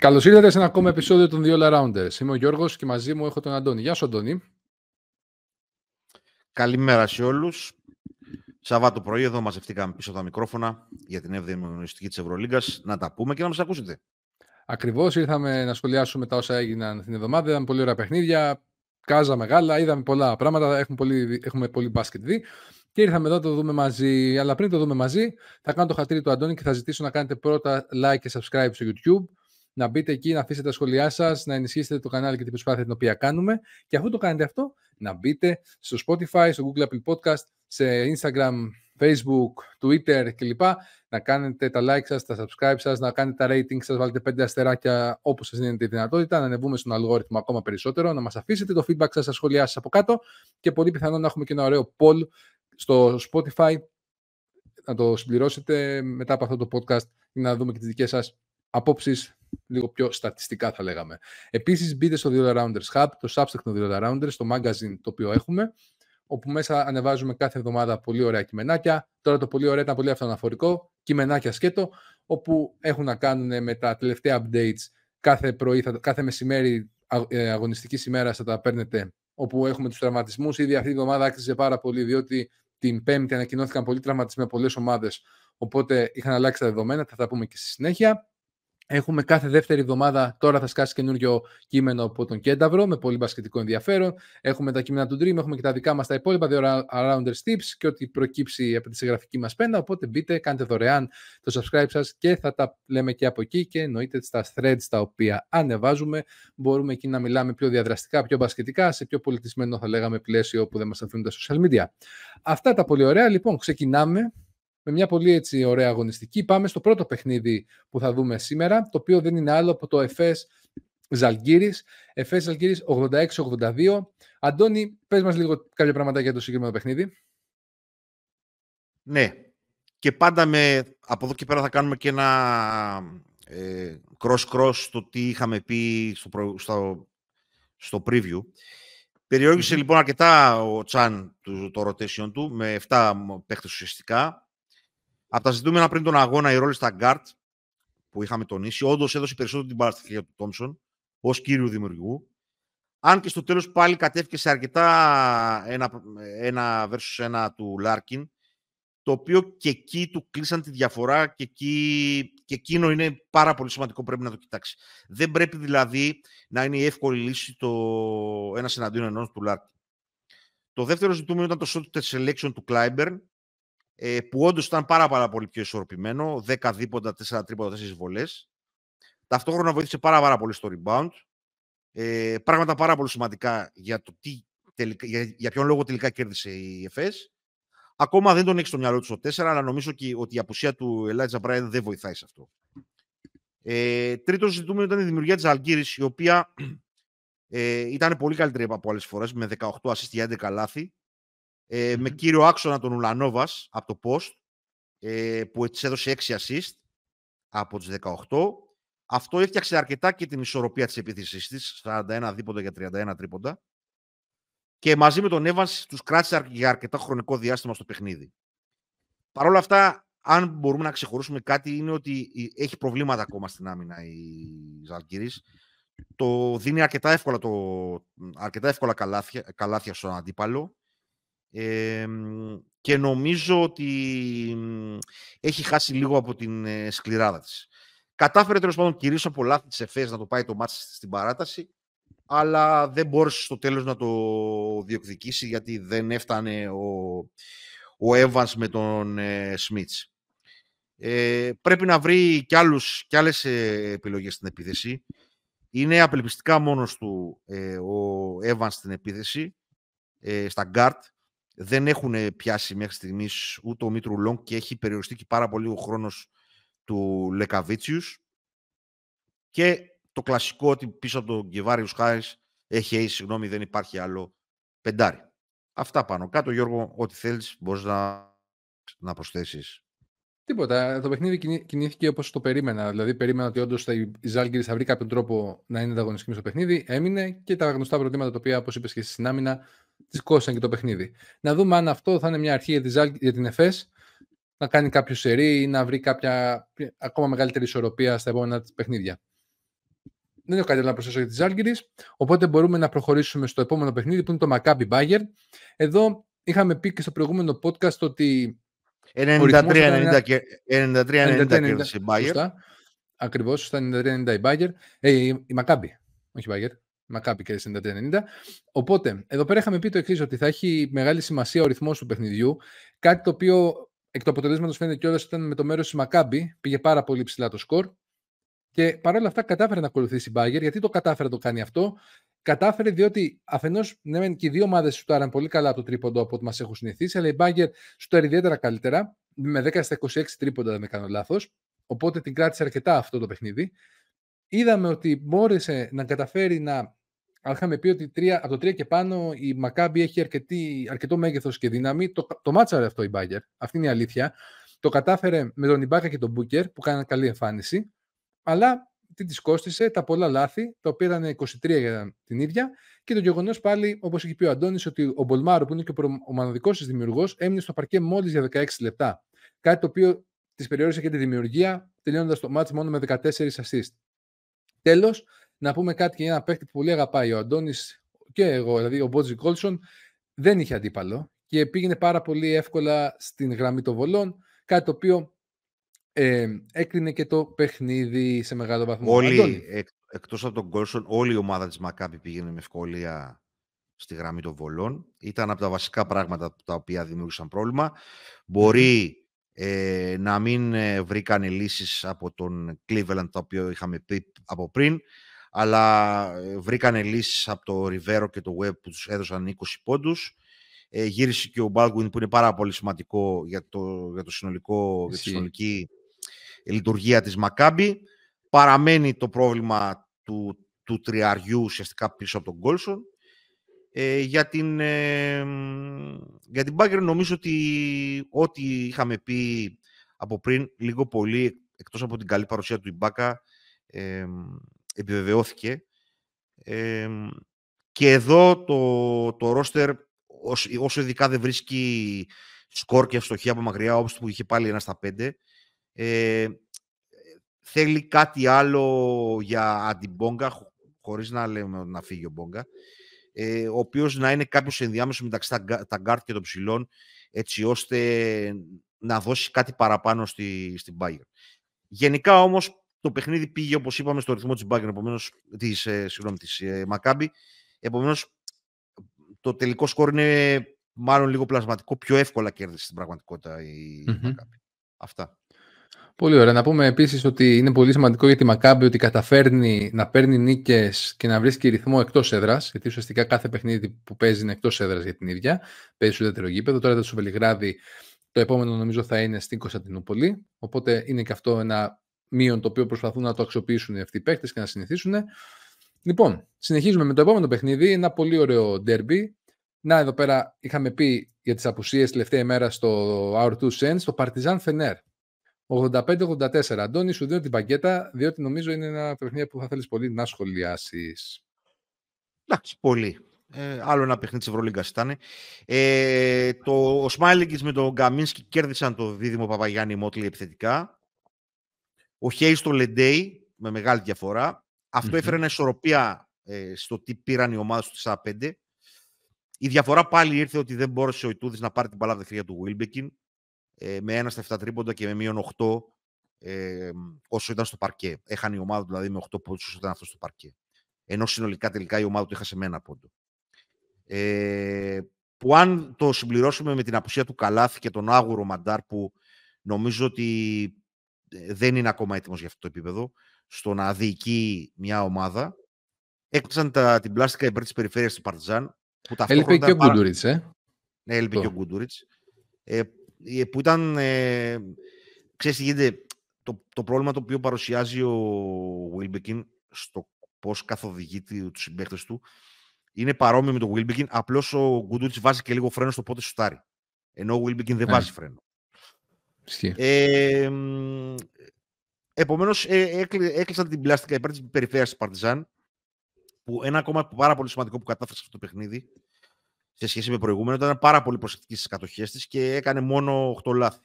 Καλώς ήρθατε σε ένα ακόμα επεισόδιο των δύο Rounders. Είμαι ο Γιώργος και μαζί μου έχω τον Αντώνη. Γεια σου, Αντώνη. Καλημέρα σε όλους. Σαββάτο πρωί εδώ μαζευτήκαμε πίσω τα μικρόφωνα για την 7η αγωνιστική της Ευρωλίγκας να τα πούμε και να μας ακούσετε. Ακριβώς ήρθαμε να σχολιάσουμε τα όσα έγιναν την εβδομάδα. Είδαμε πολύ ωραία παιχνίδια. Κάζα μεγάλα, είδαμε πολλά πράγματα. Έχουμε πολύ, έχουμε πολύ μπάσκετ δει. Και ήρθαμε εδώ να το δούμε μαζί. Αλλά πριν το δούμε μαζί, θα κάνω το χατήρι του Αντώνη και θα ζητήσω να κάνετε πρώτα like και subscribe στο YouTube να μπείτε εκεί, να αφήσετε τα σχόλιά σας, να ενισχύσετε το κανάλι και την προσπάθεια την οποία κάνουμε. Και αφού το κάνετε αυτό, να μπείτε στο Spotify, στο Google Apple Podcast, σε Instagram, Facebook, Twitter κλπ. Να κάνετε τα like σας, τα subscribe σας, να κάνετε τα rating σας, βάλετε πέντε αστεράκια όπου σας δίνετε τη δυνατότητα, να ανεβούμε στον αλγόριθμο ακόμα περισσότερο, να μας αφήσετε το feedback σας, τα σχόλιά σας από κάτω και πολύ πιθανόν να έχουμε και ένα ωραίο poll στο Spotify να το συμπληρώσετε μετά από αυτό το podcast για να δούμε και τις δικές σας απόψεις λίγο πιο στατιστικά θα λέγαμε. Επίσης μπείτε στο The Rounders Hub, το Substack των The Rounders, το magazine το οποίο έχουμε, όπου μέσα ανεβάζουμε κάθε εβδομάδα πολύ ωραία κειμενάκια. Τώρα το πολύ ωραίο ήταν πολύ αυτοαναφορικό, κειμενάκια σκέτο, όπου έχουν να κάνουν με τα τελευταία updates κάθε πρωί, κάθε μεσημέρι ε, αγωνιστική ημέρα θα τα παίρνετε, όπου έχουμε τους τραυματισμούς. Ήδη αυτή η εβδομάδα άξιζε πάρα πολύ, διότι την Πέμπτη ανακοινώθηκαν πολλοί τραυματισμοί με πολλές ομάδες, οπότε είχαν αλλάξει τα δεδομένα, θα τα πούμε και στη συνέχεια. Έχουμε κάθε δεύτερη εβδομάδα, τώρα θα σκάσει καινούριο κείμενο από τον Κένταβρο με πολύ μπασκετικό ενδιαφέρον. Έχουμε τα κείμενα του Dream, έχουμε και τα δικά μας τα υπόλοιπα, δύο Arounders Tips και ό,τι προκύψει από τη συγγραφική μας πέντα. Οπότε μπείτε, κάντε δωρεάν το subscribe σας και θα τα λέμε και από εκεί. Και εννοείται στα threads τα οποία ανεβάζουμε. Μπορούμε εκεί να μιλάμε πιο διαδραστικά, πιο μπασκετικά, σε πιο πολιτισμένο θα λέγαμε πλαίσιο που δεν μας αφήνουν τα social media. Αυτά τα πολύ ωραία. Λοιπόν, ξεκινάμε με μια πολύ έτσι ωραία αγωνιστική. Πάμε στο πρώτο παιχνίδι που θα δούμε σήμερα, το οποίο δεν είναι άλλο από το ΕΦΕΣ Ζαλγκύρης. ΕΦΕΣ Ζαλγκύρης 86-82. Αντώνη, πες μας λίγο κάποια πράγματα για το συγκεκριμένο παιχνίδι. Ναι. Και πάντα με, από εδώ και πέρα θα κάνουμε και ένα ε, cross-cross στο τι είχαμε πει στο, στο, στο preview. περιόρισε λοιπόν αρκετά ο Τσαν το, το rotation του με 7 παίχτες ουσιαστικά. Από τα ζητούμενα πριν τον αγώνα, οι ρόλοι στα γκαρντ που είχαμε τονίσει, όντως έδωσε περισσότερο την πρωτοκαθεδρία του Τόμσον ως κύριου δημιουργού. Αν και στο τέλος πάλι κατέφυγε σε αρκετά ένα, ένα versus ένα του Λάρκιν, το οποίο και εκεί του κλείσαν τη διαφορά και, εκεί, και εκείνο είναι πάρα πολύ σημαντικό, πρέπει να το κοιτάξει. Δεν πρέπει δηλαδή να είναι η εύκολη λύση το ένα εναντίον ενός του Λάρκιν. Το δεύτερο ζητούμενο ήταν το shot selection του Κλάιμπερν, ε, που όντως ήταν πάρα, πάρα πολύ πιο ισορροπημένο. 10 δίποτα, 4 τρίποτα, 4 βολές. Ταυτόχρονα βοήθησε πάρα, πάρα πολύ στο rebound. Ε, πράγματα πάρα πολύ σημαντικά για, το τι, τελικά, για, για ποιον λόγο τελικά κέρδισε η Εφές. Ακόμα δεν τον έχει στο μυαλό του στο 4, αλλά νομίζω και, ότι η απουσία του Elijah Bryant δεν βοηθάει σε αυτό. Ε, τρίτος ζητούμενο ήταν η δημιουργία της Αλγύρης, η οποία ε, ήταν πολύ καλύτερη από άλλες φορές, με 18 assist 11 λάθη ε, με κύριο άξονα τον Ουλανόβας από το post, ε, που έτσι έδωσε 6 assist από τις 18. Αυτό έφτιαξε αρκετά και την ισορροπία της επίθεσης της, 41 δίποντα για 31 τρίποντα. Και μαζί με τον Evans τους κράτησε για αρκετά χρονικό διάστημα στο παιχνίδι. Παρ' όλα αυτά, αν μπορούμε να ξεχωρίσουμε κάτι, είναι ότι έχει προβλήματα ακόμα στην άμυνα η Ζαλγκύρης. Το δίνει αρκετά εύκολα, το, αρκετά εύκολα καλάθια, καλάθια στον αντίπαλο και νομίζω ότι έχει χάσει λίγο από την ε, σκληράδα της. Κατάφερε τέλος πάντων κυρίως από λάθη της ΕΦΕΣ να το πάει το μάτς στην παράταση, αλλά δεν μπόρεσε στο τέλος να το διεκδικήσει γιατί δεν έφτανε ο, ο Evans με τον ε, Σμίτς. Ε, πρέπει να βρει κι, άλλους, κι άλλες ε, επιλογές στην επίθεση. Είναι απελπιστικά μόνος του ε, ο Evans στην επίθεση, ε, στα guard δεν έχουν πιάσει μέχρι στιγμής ούτε ο Μήτρου Λόγκ και έχει περιοριστεί και πάρα πολύ ο χρόνος του Λεκαβίτσιους και το κλασικό ότι πίσω από τον Γκεβάριους Χάρης έχει έχει, συγγνώμη, δεν υπάρχει άλλο πεντάρι. Αυτά πάνω κάτω, Γιώργο, ό,τι θέλεις μπορείς να, να προσθέσεις. Τίποτα. Το παιχνίδι κινήθηκε όπως το περίμενα. Δηλαδή, περίμενα ότι όντως η Ζάλγκη θα βρει κάποιο τρόπο να είναι ανταγωνιστική στο παιχνίδι. Έμεινε και τα γνωστά προβλήματα τα οποία, όπως είπες και στην άμυνα, τη κόστησαν και το παιχνίδι. Να δούμε αν αυτό θα είναι μια αρχή για, τη για την ΕΦΕΣ να κάνει κάποιο σερί ή να βρει κάποια ακόμα μεγαλύτερη ισορροπία στα επόμενα παιχνίδια. δεν έχω κάτι να προσθέσω για τη Ζάλγκηρη. Οπότε μπορούμε να προχωρήσουμε στο επόμενο παιχνίδι που είναι το Maccabi Bayern. Εδώ είχαμε πει και στο προηγούμενο podcast ότι. 93-90 και 93-90 κέρδισε η Bayern. Ακριβώς, στα 93-90 η Bayern. Ε, η, η Maccabi, όχι η Bayern. Μακάπη και 93-90. Οπότε, εδώ πέρα είχαμε πει το εξής, ότι θα έχει μεγάλη σημασία ο ρυθμός του παιχνιδιού. Κάτι το οποίο εκ του αποτελέσματος φαίνεται κιόλας ήταν με το μέρος της Μακάμπη. Πήγε πάρα πολύ ψηλά το σκορ. Και παρόλα αυτά κατάφερε να ακολουθήσει η Μπάγκερ. Γιατί το κατάφερε να το κάνει αυτό; Κατάφερε διότι αφενός ναι, και οι δύο ομάδες σουτάραν πολύ καλά το τρίποντο από ό,τι μας έχουν συνηθίσει, αλλά η Μπάγκερ σουτάρει ιδιαίτερα καλύτερα, με 10 στα 26 τρίποντα, δεν με κάνω λάθος. Οπότε την κράτησε αρκετά αυτό το παιχνίδι. Είδαμε ότι μπόρεσε να καταφέρει να είχαμε πει ότι τρία, από το 3 και πάνω η Μακάμπη έχει αρκετή, αρκετό μέγεθος και δύναμη. Το, το μάτσαρε αυτό η Μπάγκερ. Αυτή είναι η αλήθεια. Το κατάφερε με τον Ιμπάκα και τον Μπούκερ που κάναν καλή εμφάνιση. Αλλά της κόστισαν τα πολλά λάθη, τα οποία ήταν 23 για την ίδια. Και το γεγονός πάλι, όπως έχει πει ο Αντώνης, ότι ο Μπολμάρο, που είναι και ο μοναδικός της δημιουργός, έμεινε στο παρκέ μόλις για 16 λεπτά. Κάτι το οποίο της περιόρισε και τη δημιουργία, τελειώνοντας το ματς μόνο με 14 assist. Τέλος, να πούμε κάτι για ένα παίκτη που πολύ αγαπάει ο Αντώνης και εγώ, δηλαδή ο Μπόνζι Κόλσον, δεν είχε αντίπαλο και πήγαινε πάρα πολύ εύκολα στην γραμμή των βολών, κάτι το οποίο ε, έκρινε και το παιχνίδι σε μεγάλο βαθμό. Όλοι, εκ, εκτός από τον Κόλσον, όλη η ομάδα της Μακάπη πήγαινε με ευκολία στη γραμμή των βολών. Ήταν από τα βασικά πράγματα τα οποία δημιούργησαν πρόβλημα. Μπορεί ε, να μην ε, βρήκαν λύσεις από τον Cleveland, το οποίο είχαμε πει από πριν, αλλά ε, βρήκαν λύσεις από το Ριβέρο και το Web που τους έδωσαν 20 πόντους. Ε, γύρισε και ο Baldwin που είναι πάρα πολύ σημαντικό για, το, για, το συνολικό, για τη συνολική λειτουργία της Μακάμπη. Παραμένει το πρόβλημα του, του τριαριού ουσιαστικά πίσω από τον Γκόλσον. Ε, για την, ε, για την Bayern νομίζω ότι ό,τι είχαμε πει από πριν λίγο πολύ εκτός από την καλή παρουσία του Ιμπάκα ε, επιβεβαιώθηκε. και εδώ το, το ρόστερ, όσο ειδικά δεν βρίσκει σκορ και ευστοχεί από μακριά, όπως που είχε πάλι ένα στα πέντε, ε, θέλει κάτι άλλο για αντί Μπόγκα, χωρίς να λέμε να φύγει ο Μπόγκα, ε, ο οποίος να είναι κάποιος ενδιάμεσος μεταξύ τα, τα γκαρντ και των ψηλών, έτσι ώστε να δώσει κάτι παραπάνω στη, στην Bayern. Γενικά όμως το παιχνίδι πήγε, όπως είπαμε, στο ρυθμό της Bayern, επομένως, της, ε, συγγνώμη, της ε, Maccabi. Επομένως, το τελικό σκορ είναι μάλλον λίγο πλασματικό, πιο εύκολα κέρδισε στην πραγματικότητα η mm Maccabi. Αυτά. Πολύ ωραία. Να πούμε επίσης ότι είναι πολύ σημαντικό για τη Μακάμπη ότι καταφέρνει να παίρνει νίκες και να βρίσκει ρυθμό εκτός έδρας. Γιατί ουσιαστικά κάθε παιχνίδι που παίζει είναι εκτός έδρας για την ίδια. Παίζει στο δεύτερο γήπεδο. Τώρα ήταν στο Βελιγράδι. Το επόμενο νομίζω θα είναι στην Κωνσταντινούπολη. Οπότε είναι και αυτό ένα μείον το οποίο προσπαθούν να το αξιοποιήσουν αυτοί οι παίχτε και να συνηθίσουν. Λοιπόν, συνεχίζουμε με το επόμενο παιχνίδι. Ένα πολύ ωραίο ντέρμπι. Να, εδώ πέρα είχαμε πει για τις απουσίες τελευταία ημέρα στο Our Two Cents, το Partizan Fener. 85-84. Αντώνη, σου δίνω την παγκέτα, διότι νομίζω είναι ένα παιχνίδι που θα θέλεις πολύ να σχολιάσεις. Εντάξει, πολύ. Ε, άλλο ένα παιχνίδι της Ευρωλίγκας ήταν. Ε, το, ο Σμάιλιγκη με τον Γκαμίνσκι κέρδισαν το δίδυμο Παπαγιάννη Μότλι επιθετικά. Ο Χέι στο Λεντέι με μεγάλη διαφορά. Αυτό έφερε ένα ισορροπία ε, στο τι πήραν οι ομάδες του 4-5. Η διαφορά πάλι ήρθε ότι δεν μπόρεσε ο Ιτούδης να πάρει την παλάβη δευτερία του Βίλμπεκιν ε, με ένα στα 7 τρίποντα και με μείον 8 ε, όσο ήταν στο παρκέ. Έχανε η ομάδα δηλαδή με 8 πόντους όσο ήταν αυτό στο παρκέ. Ενώ συνολικά τελικά η ομάδα του είχασε με ένα πόντο. Ε, που αν το συμπληρώσουμε με την απουσία του Καλάθη και τον Άγουρο Μαντάρ που νομίζω ότι ε, δεν είναι ακόμα έτοιμος για αυτό το επίπεδο, στο να διοικεί μια ομάδα. Έκλεισαν τα, την πλάστικα υπέρ της περιφέρειας του Παρτιζάν. Έλειπε και ο Γκούντουριτ, ε. Ναι, έλειπε και ο Γκούντουριτ. Ε, ε, που ήταν. Ε, ξέρεις τι γίνεται. Το, το πρόβλημα το οποίο παρουσιάζει ο Wilbekin στο πώς καθοδηγεί τους συμπαίχτε του είναι παρόμοιο με τον Wilbekin. Απλώς ο Γκούντουριτ βάζει και λίγο φρένο στο πότε σουτάρει. Ενώ ο Wilbekin δεν ναι. βάζει φρένο. Ε, Επομένως, ε, έκλεισαν την πλάστικα υπέρ της περιφέρειας τη Παρτιζάν. Που ένα ακόμα πάρα πολύ σημαντικό που κατάφερε αυτό το παιχνίδι σε σχέση με προηγούμενο ήταν πάρα πολύ προσεκτική στις κατοχές της και έκανε μόνο 8 λάθη.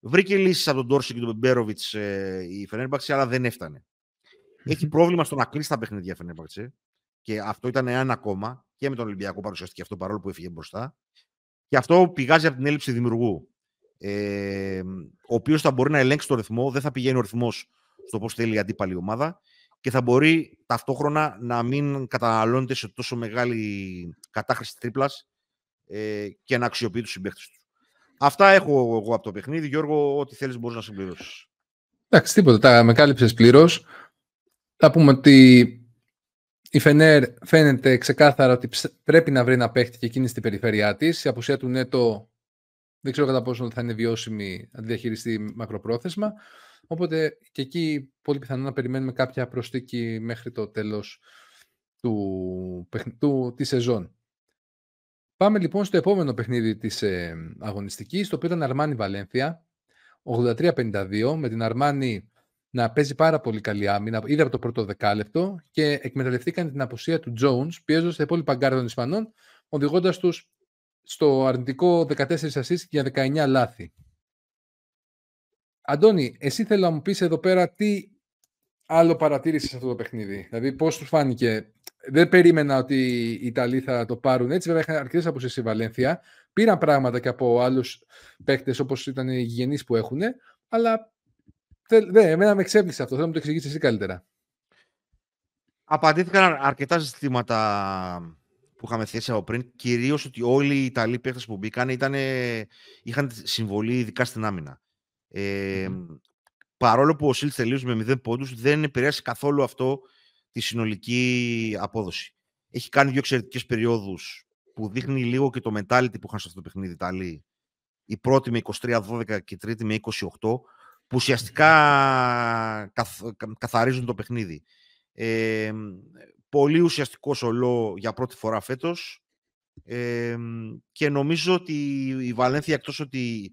Βρήκε λύσεις από τον Τόρση και τον Μπέροβιτ ε, η Φενέρμπαξη, αλλά δεν έφτανε. Έχει πρόβλημα στο να κλείσει τα παιχνίδια Φενέρμπαχτσε. Και αυτό ήταν ένα ακόμα και με τον Ολυμπιακό παρουσιαστηκε αυτό παρόλο που έφυγε μπροστά. Και αυτό πηγάζει από την έλλειψη δημιουργού. Ε, ο οποίος θα μπορεί να ελέγξει το ρυθμό, δεν θα πηγαίνει ο ρυθμός στο πώς θέλει η αντίπαλη ομάδα και θα μπορεί ταυτόχρονα να μην καταναλώνεται σε τόσο μεγάλη κατάχρηση τρίπλας ε, και να αξιοποιεί τους συμπαίχτε του. Αυτά έχω εγώ από το παιχνίδι. Γιώργο, ό,τι θέλεις μπορείς να συμπληρώσεις. Εντάξει, τίποτα. Τα με κάλυψες πλήρως. Θα πούμε ότι η Φενέρ φαίνεται ξεκάθαρα ότι πρέπει να βρει ένα παίχτη και εκείνη στην περιφέρειά της. Η απουσία του Νέτο δεν ξέρω κατά πόσο θα είναι βιώσιμη να διαχειριστεί μακροπρόθεσμα. Οπότε και εκεί πολύ πιθανό να περιμένουμε κάποια προστίκη μέχρι το τέλος του, του, της σεζόν. Πάμε λοιπόν στο επόμενο παιχνίδι της ε, αγωνιστικής, το οποίο ήταν Αρμάνι Βαλένθια, 83-52, με την Αρμάνι να παίζει πάρα πολύ καλή άμυνα, ήδη από το πρώτο δεκάλεπτο και εκμεταλλευτήκαν την απουσία του Jones, πιέζοντας τα υπόλοιπα γκαρντ των Ισπανών, οδηγώντας τους στο αρνητικό 14 assist για 19 λάθη. Αντώνη, εσύ θέλω να μου πεις εδώ πέρα τι άλλο παρατήρησες αυτό το παιχνίδι; Δηλαδή πώς σου φάνηκε; Δεν περίμενα ότι οι Ιταλοί θα το πάρουν έτσι. Βέβαια είχαν αρκετές αποσύσεις στη Βαλένθια. Πήραν πράγματα και από άλλους παίκτες όπως ήταν οι γηγενείς που έχουν. Αλλά δεν, εμένα με εξέπληξε αυτό. Θέλω να μου το εξηγήσεις εσύ καλύτερα. Απαντήθηκαν αρκετά ζητήματα που είχαμε θέσει από πριν, κυρίως ότι όλοι οι Ιταλοί παίχτες που μπήκαν ήταν, είχαν συμβολή ειδικά στην άμυνα. Ε, Παρόλο που ο Σίλτς τελείωσε με 0 πόντους, δεν επηρέασε καθόλου αυτό τη συνολική απόδοση. Έχει κάνει δύο εξαιρετικές περιόδους που δείχνει λίγο και το mentality που είχαν σε αυτό το παιχνίδι Ιταλοί. Η πρώτη με 23-12 και η τρίτη με 28, που ουσιαστικά καθαρίζουν το παιχνίδι. Ε, πολύ ουσιαστικό ολό για πρώτη φορά φέτος ε, και νομίζω ότι η Βαλένθια εκτός ότι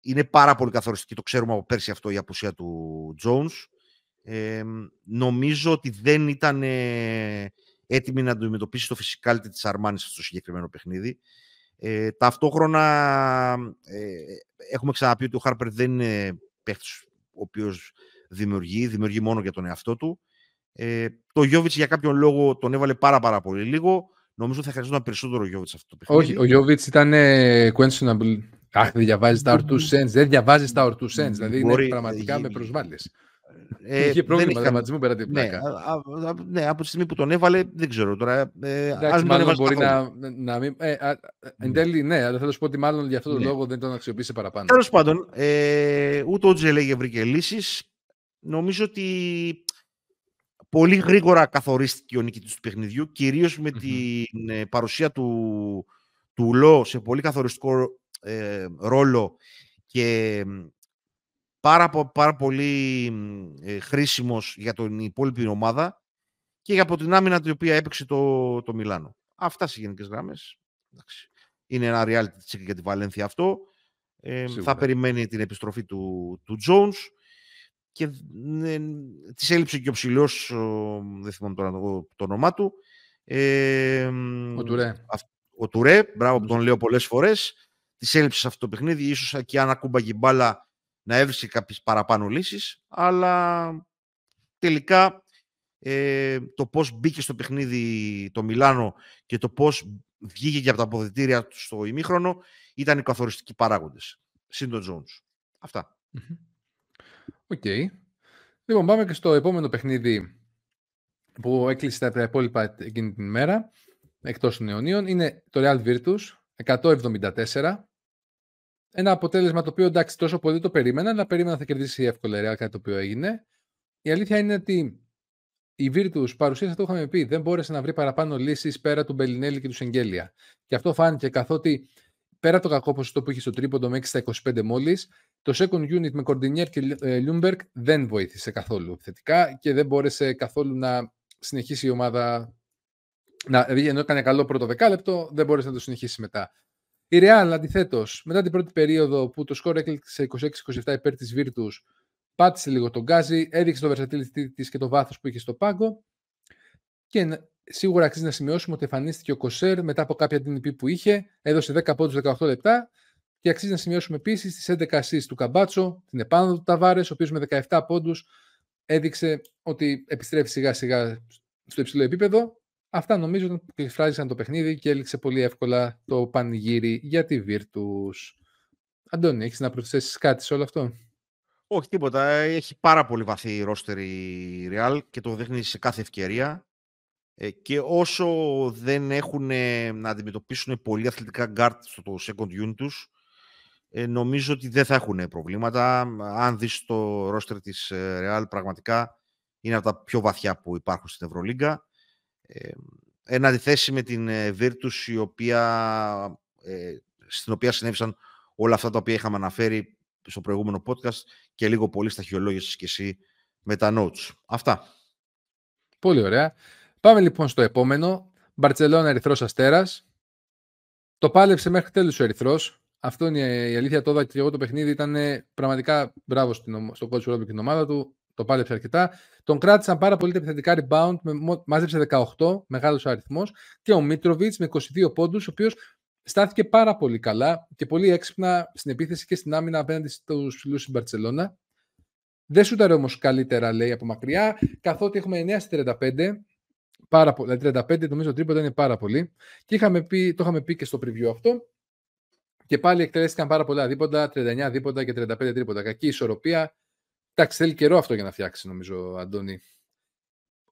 είναι πάρα πολύ καθοριστική, το ξέρουμε από πέρσι αυτό η απουσία του Jones, ε, νομίζω ότι δεν ήταν ε, έτοιμη να αντιμετωπίσει το φυσικάλτη της Αρμάνης στο συγκεκριμένο παιχνίδι. Ε, ταυτόχρονα ε, έχουμε ξαναπεί ότι ο Χάρπερ δεν είναι παίχτης ο οποίος δημιουργεί, δημιουργεί μόνο για τον εαυτό του. Ε, το Γιώβιτς για κάποιον λόγο τον έβαλε πάρα, πάρα πολύ λίγο. Νομίζω θα χρειαζόταν περισσότερο ο Γιώβιτς αυτό το παιχνίδι. Όχι, ο Γιώβιτς ήταν ε, questionable. Αχ, δεν διαβάζει τα ορτούς sense. Δεν διαβάζει τα ορτούς sense. Δηλαδή είναι πραγματικά με προσβάλλει. Ε, είχε πρόβλημα τραυματισμού πέρα την ναι, πλάκα. Ναι, από τη στιγμή που τον έβαλε, δεν ξέρω τώρα. Ε, Εντάξει, μάλλον μπορεί να, να μην. Ε, α, εν τέλει, ναι, αλλά θέλω να σου πω ότι μάλλον για αυτόν τον ναι. λόγο δεν τον αξιοποίησε παραπάνω. Τέλος πάντων, ε, ούτε ο Τζελέγε βρήκε λύσεις. Νομίζω ότι πολύ γρήγορα καθορίστηκε ο νικητής του παιχνιδιού, κυρίως με την ε, παρουσία του, του Λό σε πολύ καθοριστικό ε, ρόλο και πάρα, πάρα πολύ ε, χρήσιμος για την υπόλοιπη ομάδα και από την άμυνα την οποία έπαιξε το, το Μιλάνο. Αυτά σε γενικές γράμμες. Είναι ένα reality check για τη Βαλένθια αυτό. Ε, θα περιμένει την επιστροφή του, του Jones και ε, της έλειψε και ο ψηλός, δεν θυμάμαι τώρα το, το όνομά του. Ε, ο Τουρέ. ο Τουρέ, μπράβο που τον λέω πολλές φορές. Της έλειψε σε αυτό το παιχνίδι, ίσως και αν ακούμπαγε μπάλα να έβρισκε κάποιες παραπάνω λύσεις, αλλά τελικά ε, το πώς μπήκε στο παιχνίδι το Μιλάνο και το πώς βγήκε και από τα αποδητήρια του στο ημίχρονο ήταν οι καθοριστικοί παράγοντες. Συν τον αυτα Οκ. Okay. Λοιπόν, πάμε και στο επόμενο παιχνίδι που έκλεισε τα υπόλοιπα εκείνη την ημέρα, εκτός των αιωνίων, είναι το Real Virtus, 100-74. Ένα αποτέλεσμα το οποίο εντάξει τόσο πολύ το περίμενα, αλλά περίμενα θα κερδίσει εύκολα Real, κάτι το οποίο έγινε. Η αλήθεια είναι ότι η Virtus παρουσίασε, το είχαμε πει, δεν μπόρεσε να βρει παραπάνω λύσεις πέρα του Μπελινέλη και του Σεγγέλια. Και αυτό φάνηκε καθότι πέρα το κακό ποσοστό που είχε στο τρίποντο με 6 στα 25 μόλις, το second unit με Κορντινιέρ και Λιούμπερκ δεν βοήθησε καθόλου θετικά και δεν μπόρεσε καθόλου να συνεχίσει η ομάδα. Να, δηλαδή, ενώ έκανε καλό πρώτο δεκάλεπτο, δεν μπόρεσε να το συνεχίσει μετά. Η Real, αντιθέτως, μετά την πρώτη περίοδο που το σκορ έληξε 26-27 υπέρ της Virtus, πάτησε λίγο το γκάζι, έδειξε το versatility της και το βάθος που είχε στο πάγκο. Και σίγουρα αξίζει να σημειώσουμε ότι εμφανίστηκε ο Κοσέρ μετά από κάποια DNP που είχε, έδωσε 10 πόντους 18 λεπτά και αξίζει να σημειώσουμε επίσης τις 11 assists του Καμπάτσο, την επάνωδο του Ταβάρες, ο οποίος με 17 πόντους έδειξε ότι επιστρέφει σιγά σιγά στο υψηλό επίπεδο. Αυτά νομίζω ότι εκφράζησαν το παιχνίδι και έληξε πολύ εύκολα το πανηγύρι για τη Virtus. Αντώνη, έχεις να προσθέσεις κάτι σε όλο αυτό; Όχι τίποτα. Έχει πάρα πολύ βαθύ ρόστερ η Real και το δείχνει σε κάθε ευκαιρία. Ε, και όσο δεν έχουν να αντιμετωπίσουν πολύ αθλητικά γκάρτ στο second unit τους, ε, νομίζω ότι δεν θα έχουν προβλήματα. Αν δεις το ρόστερ της ε, Real, πραγματικά είναι από τα πιο βαθιά που υπάρχουν στην Ευρωλίγκα. Ε, εν αντιθέσει με την Virtus, η οποία, στην οποία συνέβησαν όλα αυτά τα οποία είχαμε αναφέρει στο προηγούμενο podcast και λίγο πολύ στα χειολόγησες και εσύ με τα notes. Αυτά. Πολύ ωραία. Πάμε λοιπόν στο επόμενο. Μπαρτσελώνα Ερυθρός Αστέρας. Το πάλεψε μέχρι τέλους ο Ερυθρός. Αυτό είναι η αλήθεια. Το είδα και εγώ το παιχνίδι. Ήταν πραγματικά μπράβο στον coach Ρόμπι και την ομάδα του. Το πάλεψε αρκετά. Τον κράτησαν πάρα πολύ τα επιθετικά rebound. Μάζεψε 18, μεγάλος αριθμός. Και ο Μίτροβιτς με 22 πόντους, ο οποίος στάθηκε πάρα πολύ καλά και πολύ έξυπνα στην επίθεση και στην άμυνα απέναντι στους φιλούς στην Μπαρσελόνα. Δεν σούταρε όμως καλύτερα, λέει, από μακριά, καθότι έχουμε 9 35. Πάρα πολύ, δηλαδή 35 νομίζω τρίποντα είναι πάρα πολύ. Και είχαμε πει, το είχαμε πει και στο preview αυτό. Και πάλι εκτελέστηκαν πάρα πολλά δίποντα, 39 δίποντα και 35 τρίποντα. Κακή ισορροπία. Εντάξει, θέλει καιρό αυτό για να φτιάξει, νομίζω, Αντώνη.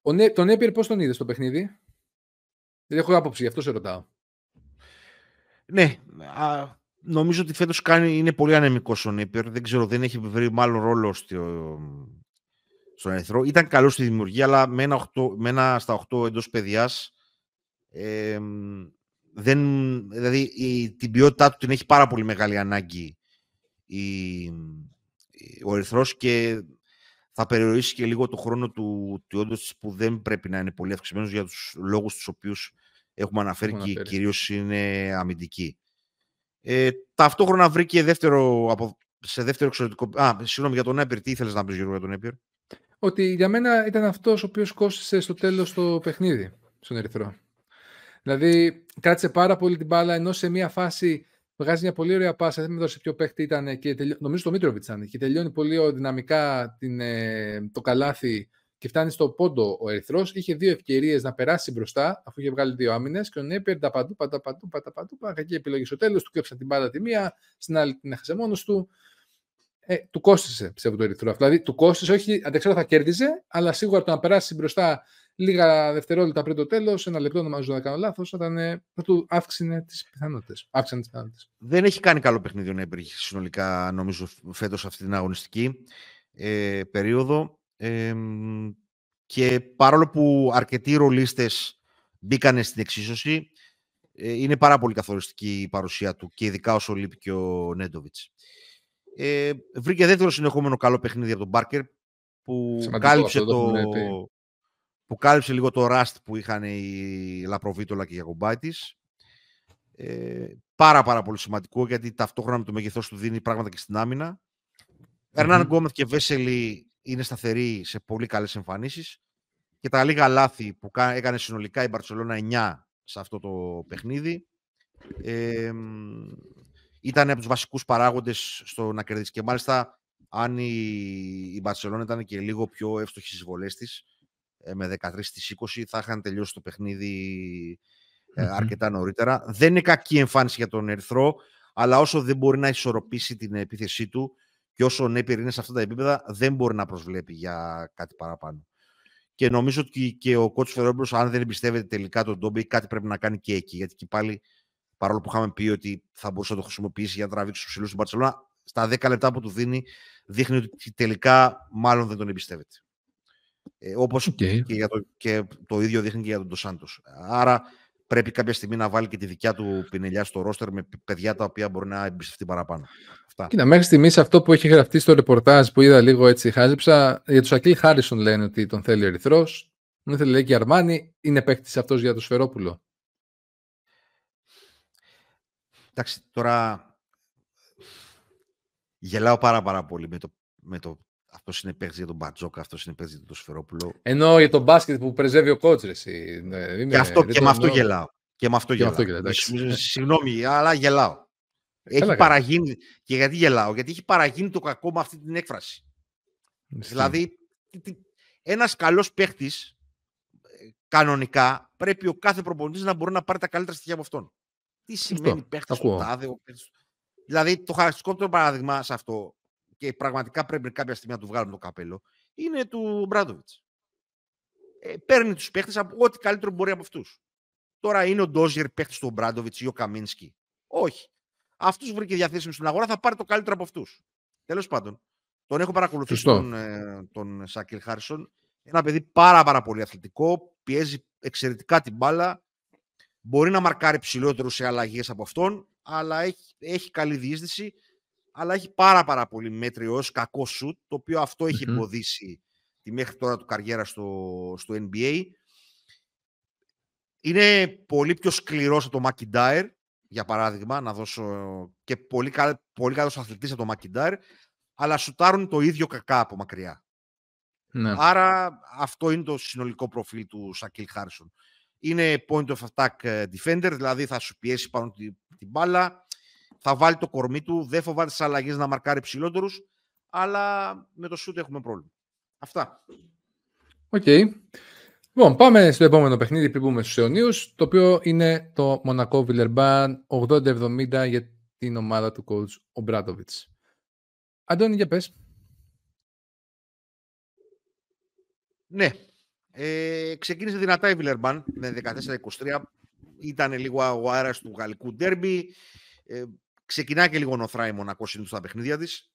Ο, τον Έπιερ πώς τον είδες στο παιχνίδι; Δεν έχω άποψη, γι' αυτό σε ρωτάω. Ναι, α, νομίζω ότι φέτος κάνει, είναι πολύ ανεμικός ο Νίπερ. Δεν ξέρω, δεν έχει βρει μάλλον ρόλο στο, στον Ερυθρό. Ήταν καλός στη δημιουργία, αλλά με ένα, 8, με ένα στα 8 εντός παιδιάς ε, δεν, δηλαδή η, την ποιότητά του την έχει πάρα πολύ μεγάλη ανάγκη η, ο Ερυθρός και θα περιορίσει και λίγο το χρόνο του, του όντως που δεν πρέπει να είναι πολύ αυξημένος για τους λόγους τους οποίους έχουμε αναφέρει και κυρίως είναι αμυντική. Ε, ταυτόχρονα βρήκε δεύτερο, από, σε δεύτερο εξωτερικό... Α, συγγνώμη για τον Έπιρ. Τι ήθελες να πεις Γιώργο για τον Έπιρ. Ότι για μένα ήταν αυτός ο οποίος κόστησε στο τέλος το παιχνίδι στον Ερυθρό. Δηλαδή κράτησε πάρα πολύ την μπάλα ενώ σε μια φάση βγάζει μια πολύ ωραία πάσα. Δεν με δώσει ποιο παίχτη ήταν και τελειώ... νομίζω το Μίτροβιτς ήταν και τελειώνει πολύ δυναμικά την, ε, το καλάθι και φτάνει στο πόντο ο Ερυθρός. Είχε δύο ευκαιρίες να περάσει μπροστά, αφού είχε βγάλει δύο άμυνες. Και ο Νέπερ τα παντού, πατά παντού, πατά παντού. Κακή επιλογή στο τέλος. Του κέψαν την μπάλα τη μία, στην άλλη την έχασε μόνος του. Ε, του κόστησε πιστεύω το Ερυθρό. Δηλαδή του κόστησε, όχι αντεξάρτητα θα κέρδιζε, αλλά σίγουρα το να περάσει μπροστά λίγα δευτερόλεπτα πριν το τέλος, ένα λεπτό νομίζω να κάνω λάθος, θα, θα του αύξηνε τις πιθανότητες. Δεν έχει κάνει καλό παιχνίδι ο Νέπερ συνολικά νομίζω φέτος αυτή την αγωνιστική ε, περίοδο και παρόλο που αρκετοί ρολίστες μπήκαν στην εξίσωση, ε, είναι πάρα πολύ καθοριστική η παρουσία του και ειδικά όσο λείπει και ο Νέντοβιτς. Ε, βρήκε δεύτερο συνεχόμενο καλό παιχνίδι από τον Μπάρκερ που κάλυψε, το, που κάλυψε λίγο το ράστ που είχαν οι Λαπροβίτολα και οι Γιακομπάιτης. Ε, πάρα πάρα πολύ σημαντικό γιατί ταυτόχρονα με το μέγεθός του δίνει πράγματα και στην άμυνα. Ερνάν Γκόμεθ και Βέσελη είναι σταθερή σε πολύ καλές εμφανίσεις και τα λίγα λάθη που έκανε συνολικά η Μπαρτσελώνα 9 σε αυτό το παιχνίδι ε, ήταν από τους βασικούς παράγοντες στο να κερδίσεις και μάλιστα αν η, η Μπαρτσελώνα ήταν και λίγο πιο εύστοχη στις βολές της ε, με 13 στις 20 θα είχαν τελειώσει το παιχνίδι ε, αρκετά νωρίτερα. Δεν είναι κακή εμφάνιση για τον Ερυθρό αλλά όσο δεν μπορεί να ισορροπήσει την επίθεσή του και όσο ο Νέπιερ είναι σε αυτά τα επίπεδα, δεν μπορεί να προσβλέπει για κάτι παραπάνω. Και νομίζω ότι και ο κότσο Φερόμπρος, αν δεν εμπιστεύεται τελικά τον Ντόμπι, κάτι πρέπει να κάνει και εκεί. Γιατί και πάλι, παρόλο που είχαμε πει ότι θα μπορούσε να το χρησιμοποιήσει για να τραβήξει τους ψηλού στην Παρσελόνα, στα 10 λεπτά που του δίνει, δείχνει ότι τελικά μάλλον δεν τον εμπιστεύεται. Ε, Όπως και, το, και το ίδιο δείχνει και για τον Ντοσάντο. Άρα πρέπει κάποια στιγμή να βάλει και τη δικιά του πινελιά στο ρόστερ με παιδιά τα οποία μπορεί να εμπιστευτεί παραπάνω. Αυτά. Κοίτα, μέχρι στιγμής αυτό που έχει γραφτεί στο ρεπορτάζ που είδα λίγο έτσι χάζεψα, για τους Ακίλ Χάρισον λένε ότι τον θέλει ο Ερυθρός. Δεν θέλει λέει και Αρμάνι, είναι παίκτης αυτός για το Σφερόπουλο. Εντάξει, τώρα γελάω πάρα πάρα πολύ με το, με το αυτός είναι παίκτης για τον Μπατζόκα, αυτός είναι παίκτης για τον Σφερόπουλο. Ενώ για τον μπάσκετ που πρεζεύει ο κότσρε. Ναι, και, αυτό, και με αυτό γελάω. Και με αυτό γελάω. Συγγνώμη, αλλά γελάω. Έχει παραγίνει. Και γιατί γελάω, Γιατί έχει παραγίνει το κακό με αυτή την έκφραση. Δηλαδή, ένας καλός παίχτης, ε, κανονικά, πρέπει ο κάθε προπονητής να μπορεί να πάρει τα καλύτερα στοιχεία από αυτόν. Τι σημαίνει παίχτης του τάδε, ο παίχτης... Δηλαδή, το χαρακτηριστικό παράδειγμα σε αυτό, και πραγματικά πρέπει κάποια στιγμή να του βγάλουμε το καπέλο, είναι του Μπράντοβιτς. Ε, παίρνει τους παίχτες από ό,τι καλύτερο μπορεί από αυτούς. Τώρα είναι ο Ντόζιερ παίχτης του Μπράντοβιτς ή ο Καμίνσκι; Όχι. Αυτούς βρήκε διαθέσιμος στην αγορά, θα πάρει το καλύτερο από αυτούς. Τέλος πάντων, τον έχω παρακολουθήσει τον, ε, τον Σάκελ Χάρισον. Ένα παιδί πάρα, πάρα πολύ αθλητικό, πιέζει εξαιρετικά την μπάλα. Μπορεί να μαρκάρει ψηλότερους σε αλλαγές από αυτόν, αλλά έχει, έχει καλή διείσδυση. Αλλά έχει πάρα, πάρα πολύ μέτριο ως κακό σουτ, το οποίο αυτό έχει εμποδίσει τη μέχρι τώρα του καριέρα στο, στο NBA. Είναι πολύ πιο σκληρός από το McIntyre, για παράδειγμα, να δώσω και πολύ, καλ, πολύ καλός αθλητής από το McIntyre, αλλά σουτάρουν το ίδιο κακά από μακριά. Ναι. Άρα αυτό είναι το συνολικό προφίλ του Σακίλ Χάρισον. Είναι point of attack ε, defender, δηλαδή θα σου πιέσει πάνω την, την μπάλα, θα βάλει το κορμί του, δεν φοβάται τις αλλαγές να μαρκάρει ψηλότερους, αλλά με το shoot έχουμε πρόβλημα. Αυτά. Οκ. Okay. Λοιπόν, πάμε στο επόμενο παιχνίδι πριν πούμε στους αιωνίους, το οποίο είναι το Μονακό Βιλερμπάν 80-70 για την ομάδα του coach Ομπράντοβιτς. Αντώνη, για πες. Ναι. Ε, ξεκίνησε δυνατά η Βιλερμπάν με 14-23. Ήταν λίγο ο αέρας του γαλλικού ντέρμπι. Ε, ξεκινάει και λίγο νωθρά η Μονακό συνήθως στα παιχνίδια της.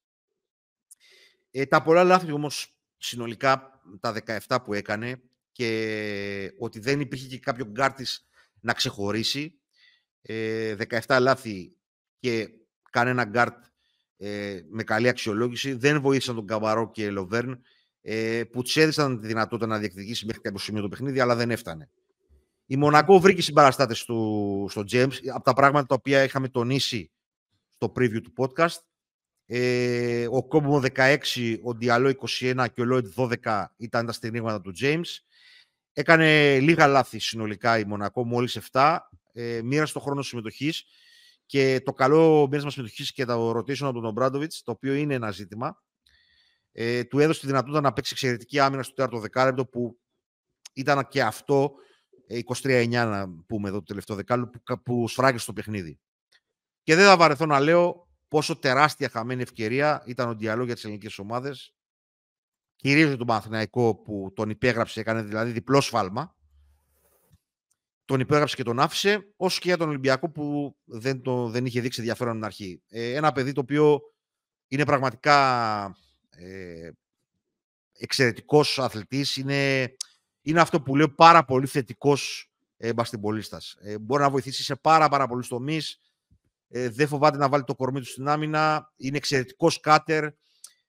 Ε, τα πολλά λάθη όμως συνολικά, τα 17 που έκανε, και ότι δεν υπήρχε και κάποιο γκάρτης να ξεχωρίσει. Ε, 17 λάθη και κανένα γκάρτ ε, με καλή αξιολόγηση. Δεν βοήθησαν τον Καμπαρό και Λοβέρν ε, που του έδωσαν τη δυνατότητα να διεκδικήσει μέχρι κάποιο σημείο το παιχνίδι, αλλά δεν έφτανε. Η Μονακό βρήκε συμπαραστάτες του, στο James από τα πράγματα τα οποία είχαμε τονίσει στο preview του podcast. Ε, ο Κόμπο 16, ο Διαλό 21 και ο Λόιτ 12 ήταν τα στηρίγματα του James. Έκανε λίγα λάθη συνολικά η Μονακό, μόλις 7. Ε, μοίρασε το χρόνο συμμετοχής και το καλό μοίρασμα συμμετοχής και το rotation από τον Μπράντοβιτ, το οποίο είναι ένα ζήτημα. Ε, του έδωσε τη δυνατότητα να παίξει εξαιρετική άμυνα στο τέταρτο δεκάλεπτο που ήταν και αυτό 23-9 ε, να πούμε εδώ το τελευταίο δεκάλεπτο που, που σφράγγισε το παιχνίδι. Και δεν θα βαρεθώ να λέω πόσο τεράστια χαμένη ευκαιρία ήταν ο διαλόγο για τις ελληνικές ομάδες κυρίως για τον Παναθηναϊκό που τον υπέγραψε, έκανε δηλαδή διπλό σφάλμα. Τον υπέγραψε και τον άφησε, όσο και για τον Ολυμπιακό που δεν, το, δεν είχε δείξει ενδιαφέρον στην αρχή. Ε, ένα παιδί το οποίο είναι πραγματικά ε, εξαιρετικός αθλητής, είναι, είναι αυτό που λέω πάρα πολύ θετικός ε, μπαστιμπολίστας. Ε, μπορεί να βοηθήσει σε πάρα, πάρα πολλούς τομείς, ε, δεν φοβάται να βάλει το κορμί του στην άμυνα, είναι εξαιρετικός κάτερ,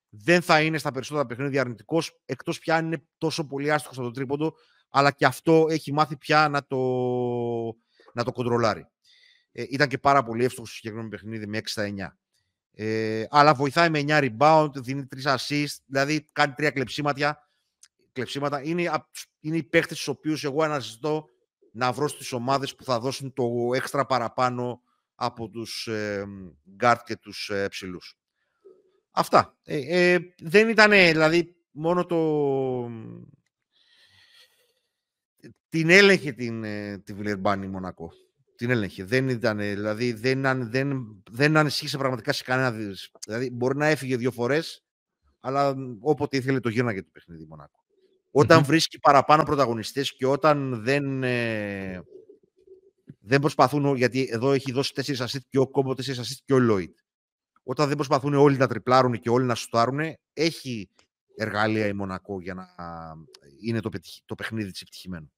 δεν θα είναι στα περισσότερα παιχνίδια αρνητικός, εκτός πια αν είναι τόσο πολύ άστοχος από το τρίποντο, αλλά και αυτό έχει μάθει πια να το, να το κοντρολάρει. Ε, ήταν και πάρα πολύ εύστοχο στο συγκεκριμένο παιχνίδι με 6 στα 9. Ε, αλλά βοηθάει με 9 rebound, δίνει 3 assist, δηλαδή κάνει 3 κλεψίματα. κλεψίματα. Είναι, είναι οι παίχτε του οποίους εγώ αναζητώ να βρω στις ομάδες που θα δώσουν το έξτρα παραπάνω από τους ε, guard και τους ε, ψηλούς. Αυτά. Ε, ε, δεν ήταν, δηλαδή, μόνο το... Την έλεγχε την, ε, τη Βιλερμπάνη Μονακό. Την έλεγχε. Δεν ήταν, δηλαδή, δεν, δεν, δεν ανησύχησε πραγματικά σε κανένα... Δηλαδή, μπορεί να έφυγε δύο φορές, αλλά όποτε ήθελε το γύρναγε το παιχνίδι Μονακό. Όταν βρίσκει παραπάνω πρωταγωνιστές και όταν δεν, ε, δεν προσπαθούν, γιατί εδώ έχει δώσει τέσσερις ασίστ και ο Κόμπο, τέσσερις ασίστ και ο Λόιτ όταν δεν προσπαθούν όλοι να τριπλάρουν και όλοι να σουτάρουν, έχει εργαλεία η Μονακό για να είναι το, το παιχνίδι της επιτυχημένο.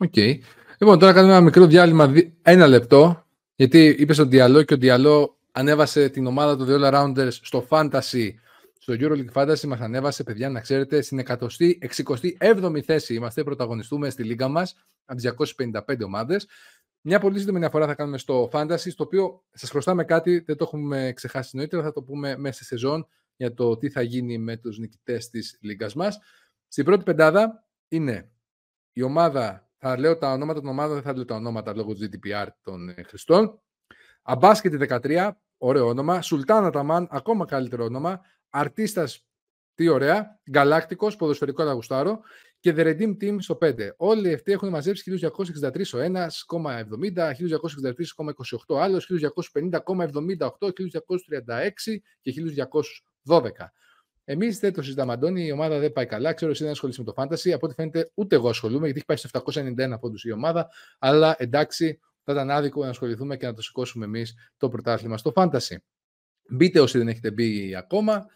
Αυτά. Οκ. Okay. Λοιπόν, τώρα κάνουμε ένα μικρό διάλειμμα, ένα λεπτό, γιατί είπες ο Ντιαλό και ο Ντιαλό ανέβασε την ομάδα του The All Rounders στο Fantasy, στο EuroLeague Fantasy μας ανέβασε, παιδιά, να ξέρετε, στην 167η θέση είμαστε, πρωταγωνιστούμε στη λίγκα μας, από τις 255 ομάδες. Μια πολύ σύντομη αναφορά θα κάνουμε στο Fantasy, στο οποίο σας χρωστάμε κάτι, δεν το έχουμε ξεχάσει νωρίτερα, θα το πούμε μέσα στη σεζόν για το τι θα γίνει με τους νικητές της λίγας μας. Στην πρώτη πεντάδα είναι η ομάδα, θα λέω τα ονόματα των ομάδων, δεν θα λέω τα ονόματα λόγω του GDPR των ε, χρηστών. Αμπάσκετη 13, ωραίο όνομα. Σουλτάνα Ταμάν, ακόμα καλύτερο όνομα. Αρτίστας Τι ωραία. Γκαλάκτικο, ποδοσφαιρικό λαγουστάρο. Και The Redeem Team στο 5. Όλοι αυτοί έχουν μαζέψει 1263 ο ένας, 1263,28 ο άλλος, 1250,78, 1236 και 1212. Εμείς δεν το συζητάμε, Αντώνη. Η ομάδα δεν πάει καλά. Ξέρω εσύ δεν ασχολείσαι με το fantasy. Από ό,τι φαίνεται, ούτε εγώ ασχολούμαι, γιατί έχει πάει στο 791 πόντους η ομάδα. Αλλά εντάξει, θα ήταν άδικο να ασχοληθούμε και να το σηκώσουμε εμείς το πρωτάθλημα στο fantasy. Μπείτε όσοι δεν έχετε μπει ακόμα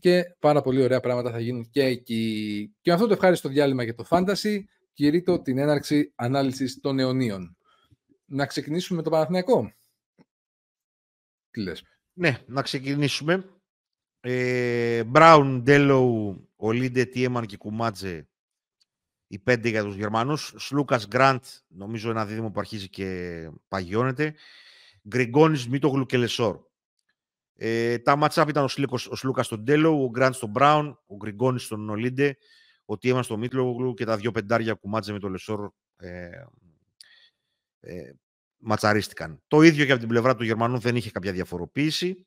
και πάρα πολύ ωραία πράγματα θα γίνουν και εκεί. Και με αυτό το ευχάριστο διάλειμμα για το fantasy, κηρύττω την έναρξη ανάλυσης των αιωνίων. Να ξεκινήσουμε με το Παναθηναϊκό. Τι λες; Ναι, να ξεκινήσουμε. Ε, Μπράουν, Τέλο, Ολίντε, Τιέμαν και Κουμάτζε οι πέντε για τους Γερμανούς. Σλούκας, Γκραντ, νομίζω ένα δίδυμο που αρχίζει και παγιώνεται. Γκριγκόνης, Μίτογλου και Λεσόρ. Ε, τα match ήταν ο, Σλίκος, ο Σλούκας στον Τέλο, ο Γκραντ στον Μπράουν, ο Γκριγκόνης στον Ολίντε, ο Τιέμαν στον Μίτογλου και τα δύο πεντάρια Κουμάτζε με το Λεσόρ ε, ε, ματσαρίστηκαν. Το ίδιο και από την πλευρά του Γερμανού δεν είχε κάποια διαφοροποίηση.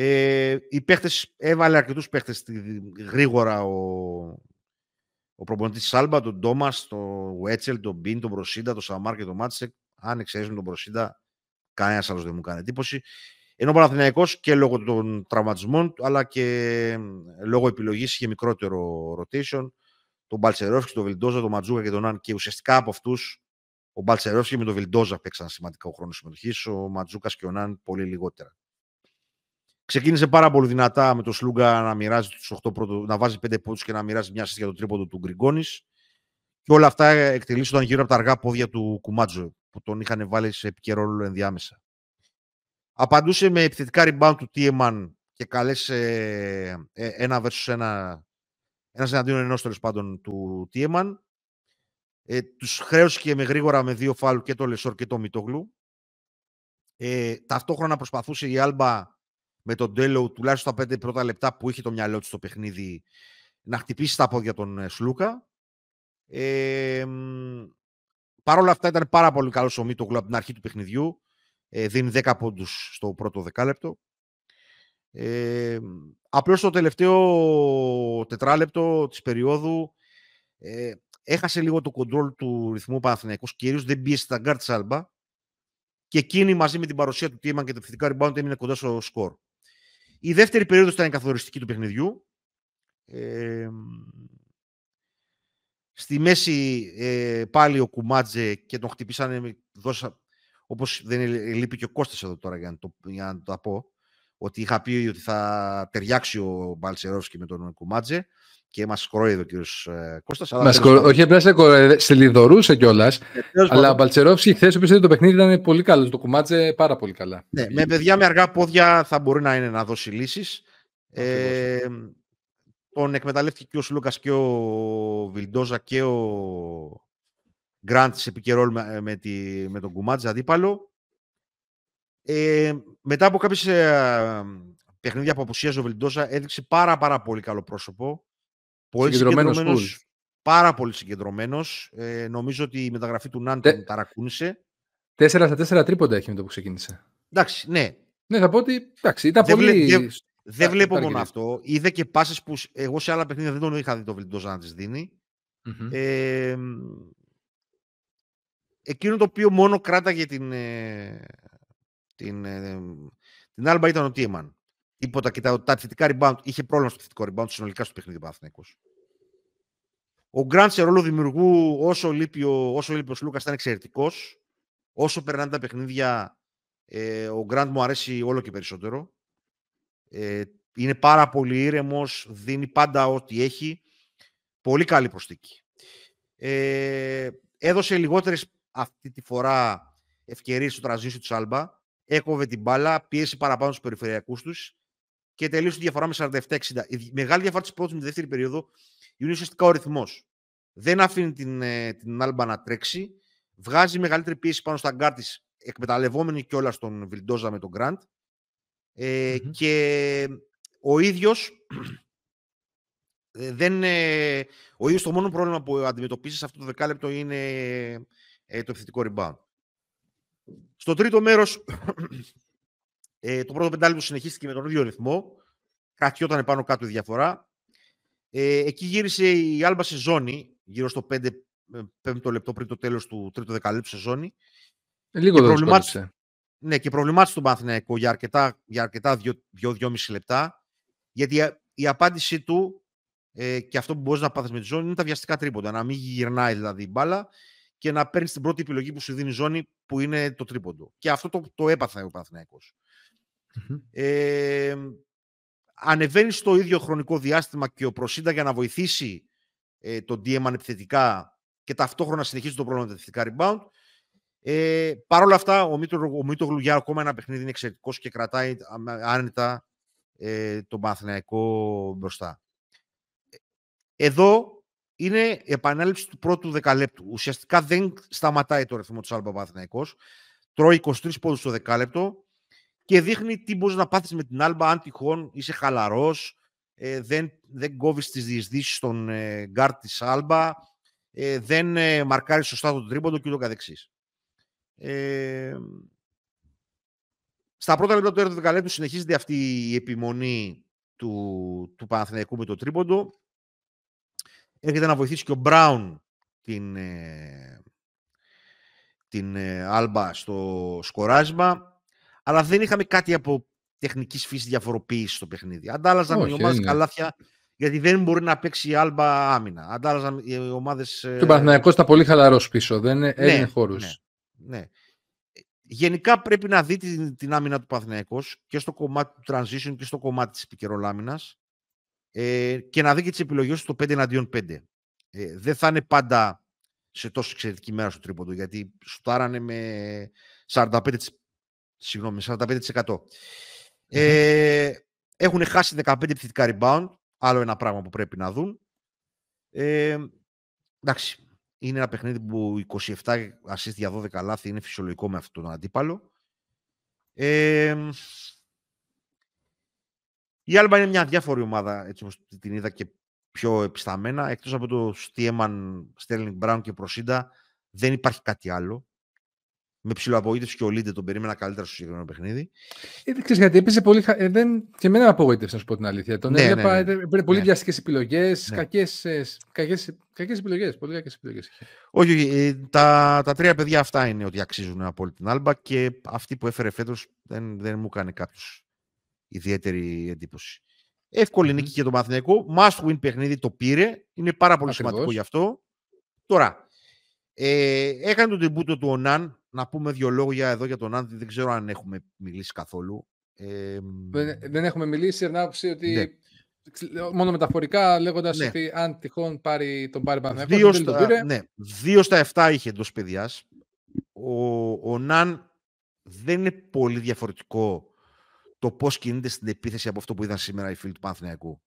Ε, οι παίχτες, έβαλε αρκετούς παίχτες γρήγορα ο, ο προπονητής της Άλμπα, τον Ντόμα, τον Βέτσελ, τον Μπιν, τον Προσίντα, τον Σαμάρ και τον Μάτσεκ. Αν εξαιρέσουμε τον Προσίντα, κανένας άλλος δεν μου κάνει εντύπωση. Ενώ ο Παναθηναϊκός και λόγω των τραυματισμών, αλλά και λόγω επιλογής είχε μικρότερο rotation. Τον Μπαλτσερόφσκι, τον Βιλντόζα, τον Ματζούκα και τον Αν. Και ουσιαστικά από αυτούς, ο Μπαλτσερόφσκι με τον Βιλντόζα παίξαν σημαντικό χρόνος συμμετοχής. Ο Ματζούκας και ο Ναν πολύ λιγότερα. Ξεκίνησε πάρα πολύ δυνατά με το Σλούγκα να μοιράζει τους 8 πρώτο, να βάζει 5 πόντους και να μοιράζει μια για το τρίποντο του Γκριγκόνης. Και όλα αυτά εκτελήσονταν γύρω από τα αργά πόδια του Κουμάτζο, που τον είχαν βάλει σε επικαιρό ενδιάμεσα. Απαντούσε με επιθετικά rebound του Τίεμαν και καλέσε ε, ένα versus ένα, ένας εναντίον ενός τέλος πάντων του Τίεμαν. Ε, τους χρέωσε με γρήγορα με δύο φάλου και το Λεσόρ και το Μητόγλου. Ε, ταυτόχρονα προσπαθούσε η Άλμπα με τον Τέλο τουλάχιστον τα πέντε πρώτα λεπτά που είχε το μυαλό του στο παιχνίδι να χτυπήσει τα πόδια τον ε, Σλούκα. Ε, Παρ' όλα αυτά ήταν πάρα πολύ καλός ο Μίτογλου από την αρχή του παιχνιδιού. Ε, δίνει 10 πόντους στο πρώτο δεκάλεπτο. Ε, απλώς στο τελευταίο τετράλεπτο της περίοδου ε, έχασε λίγο το κοντρόλ του ρυθμού Παναθηναϊκός, κυρίως δεν πίεσε τα γκάρτ Σάλμπα και εκείνη μαζί με την παρουσία του Τιέμαν και το επιθετικά rebound έμεινε κοντά στο σκορ. Η δεύτερη περίοδος ήταν καθοριστική του παιχνιδιού. Ε, στη μέση ε, πάλι ο Κουμάτζε και τον χτυπήσανε, δώσα, όπως δεν λείπει και ο Κώστας εδώ τώρα για να το, για να το πω, ότι είχα πει ότι θα ταιριάξει ο Μπαλσερόφσκι με τον Κουμάτζε και μας κοροϊδεύει ο κύριος ε, Κώστας. Μας κο... Όχι απλά σε, σε λιδωρούσε κιόλας. Ε, αλλά ο Μπαλτσερόφσκι χθες που το παιχνίδι ήταν πολύ καλό. Το κουμάτσε πάρα πολύ καλά. Ναι, με παιδιά με αργά πόδια θα μπορεί να είναι να δώσει λύσεις. Ε, τον εκμεταλλεύτηκε και ο Σλούκα και ο Βιλντόζα και ο Γκραντ σε επικαιρόλ με, με, με τον Κουμάτζε αντίπαλο. Ε, μετά από κάποιες ε, παιχνίδια που απουσίαζε ο Βιλντόζα έδειξε πάρα, πάρα πολύ καλό πρόσωπο. Πολύ συγκεντρωμένος. Πάρα πολύ συγκεντρωμένος. Ε, νομίζω ότι η μεταγραφή του Νάν τον ταρακούνησε. 4 στα 4 τρίποντα έχει με το που ξεκίνησε. Εντάξει, ναι. Ναι, θα πω ότι εντάξει, ήταν δεν πολύ. Δεν, δεν βλέπω μόνο αυτό. Είδε και πάσεις που εγώ σε άλλα παιχνίδια δεν τον είχα δει το Βιλντόζα να τις δίνει. Mm-hmm. Ε, εκείνο το οποίο μόνο κράταγε την, ε, την, ε, την Άλμπα ήταν ο Τίμαν τίποτα και τα, τα επιθετικά rebound. Είχε πρόβλημα στο επιθετικό rebound συνολικά στο παιχνίδι Παναθυναϊκό. Ο Γκραντ σε ρόλο δημιουργού, όσο λείπει ο, όσο λείπει ο Σλούκας, ήταν εξαιρετικός. Όσο περνάνε τα παιχνίδια, ε, ο Γκραντ μου αρέσει όλο και περισσότερο. Ε, είναι πάρα πολύ ήρεμος, δίνει πάντα ό,τι έχει. Πολύ καλή προστίκη. Ε, έδωσε λιγότερες αυτή τη φορά ευκαιρίες στο τραζίσιο του Άλμπα. Έκοβε την μπάλα, πίεσε παραπάνω στους περιφερειακούς τους και τελείωσε τη διαφορά με 47-60. Η μεγάλη διαφορά της πρώτης με τη δεύτερη περίοδο είναι ουσιαστικά ο ρυθμός. Δεν αφήνει την, ε, την Άλμπα να τρέξει. Βγάζει μεγαλύτερη πίεση πάνω στα γκάρ της, εκμεταλλευόμενη κιόλας τον Βιλντόζα με τον Γκραντ. Ε, Και ο ίδιος. Ε, δεν, ε, ο ίδιος το μόνο πρόβλημα που αντιμετωπίζεις σε αυτό το δεκάλεπτο είναι ε, το επιθετικό rebound. Στο τρίτο μέρος ε, το πρώτο πεντάλεπτο συνεχίστηκε με τον ίδιο ρυθμό. Κρατιόταν πάνω κάτω η διαφορά. Ε, εκεί γύρισε η Άλμπα σε ζώνη, γύρω στο 5 5 λεπτό πριν το τέλος του τρίτου δεκαλέπτου σε ζώνη. Λίγο δεν Ναι, και προβλημάτισε τον Παναθηναϊκό για αρκετά, για αρκετά 2-2,5 λεπτά. Γιατί η απάντησή του ε, και αυτό που μπορείς να πάθεις με τη ζώνη είναι τα βιαστικά τρίποντα. Να μην γυρνάει δηλαδή η μπάλα και να παίρνεις την πρώτη επιλογή που σου δίνει η ζώνη που είναι το τρίποντο. Και αυτό το, το έπαθε ο Παναθηναϊκός. Ε, ανεβαίνεις στο ίδιο χρονικό διάστημα και ο Προσίντα για να βοηθήσει ε, τον Ντίεμαν επιθετικά και ταυτόχρονα συνεχίζει το πρόβλημα με τα επιθετικά rebound. Ε, Παρ' όλα αυτά, ο Μίτογλου για ακόμα ένα παιχνίδι είναι εξαιρετικός και κρατάει άνετα ε, τον Παναθηναϊκό μπροστά. Εδώ είναι η επανάληψη του πρώτου δεκαλέπτου. Ουσιαστικά δεν σταματάει το ρυθμό του Άλμπα Παναθηναϊκός. Τρώει 23 πόντους στο δεκάλεπτο και δείχνει τι μπορείς να πάθεις με την Άλμπα αν τυχόν είσαι χαλαρός, ε, δεν, δεν κόβεις τις διεισδύσεις στον ε, γκάρ της Άλμπα, ε, δεν ε, μαρκάρεις σωστά το τρίποντο και ούτω καθεξής. Ε, στα πρώτα λεπτά του τέταρτου δεκαλέπτου συνεχίζεται αυτή η επιμονή του, του Παναθηναϊκού με το τρίποντο. Έρχεται να βοηθήσει και ο Μπράουν την, ε, την ε, Άλμπα στο σκοράσμα. Αλλά δεν είχαμε κάτι από τεχνικής φύσης διαφοροποίησης στο παιχνίδι. Αντάλλαζαν οι ομάδες καλάθια γιατί δεν μπορεί να παίξει η Άλμπα άμυνα. Αντάλλαζαν οι ομάδες... Και ο Παναθηναϊκός ήταν πολύ χαλαρός πίσω, δεν ναι, έδινε χώρους. Ναι, ναι. Γενικά πρέπει να δει την, την άμυνα του Παναθηναϊκός και στο κομμάτι του transition και στο κομμάτι της επικαιρολάμινας ε, και να δει και τις επιλογές του 5 εναντίον 5. Ε, δεν θα είναι πάντα σε τόσο εξαιρετική μέρα στο τρίποντο, γιατί σουτάρανε με 45%. Συγγνώμη, 45%. Ε, έχουν χάσει 15 επιθετικά rebound, άλλο ένα πράγμα που πρέπει να δουν. Ε, εντάξει, είναι ένα παιχνίδι που 27 assist για 12 λάθη είναι φυσιολογικό με αυτόν τον αντίπαλο. Ε, η Άλμπα είναι μια διάφορη ομάδα, έτσι όπως την είδα και πιο επισταμένα. Εκτός από το Στίεμαν, Στέρλινγκ Μπράουν και Προσίντα, δεν υπάρχει κάτι άλλο με ψηλοαπογοήτευση και ο Λίντε τον περίμενα καλύτερα στο συγκεκριμένο παιχνίδι. Ε, δεν ξέρεις γιατί, έπαιζε πολύ. Ε, δεν... Και εμένα απογοήτευσε, να σου πω την αλήθεια. Τον ναι, έβλεπα, ναι, ναι. πολύ ναι. βιαστικές επιλογές, ναι. κακές επιλογές. Πολύ κακές επιλογές. Όχι, όχι. Ε, τα, τα τρία παιδιά αυτά είναι ότι αξίζουν από όλη την άλμπα και αυτή που έφερε φέτος δεν, δεν μου έκανε κάποιος ιδιαίτερη εντύπωση. Εύκολη mm-hmm. νίκη για τον Μαθηναϊκό. Must win παιχνίδι το πήρε. Είναι πάρα πολύ Ακριβώς. σημαντικό γι' αυτό. Τώρα, ε, έκανε τον τεμπούτο του Ονάν να πούμε δύο λόγια εδώ για τον Άντι. Δεν ξέρω αν έχουμε μιλήσει καθόλου. Ε, δεν, δεν έχουμε μιλήσει, εν άποψη ότι ναι. μόνο μεταφορικά λέγοντας ναι. ότι αν τυχόν πάρει τον πάρει Παναθηναϊκός, δύο, στα, πήρε. ναι, δύο στα 7 είχε εντός παιδιάς. Ο, ο Ναν δεν είναι πολύ διαφορετικό το πώς κινείται στην επίθεση από αυτό που είδαν σήμερα οι φίλοι του Παναθηναϊκού.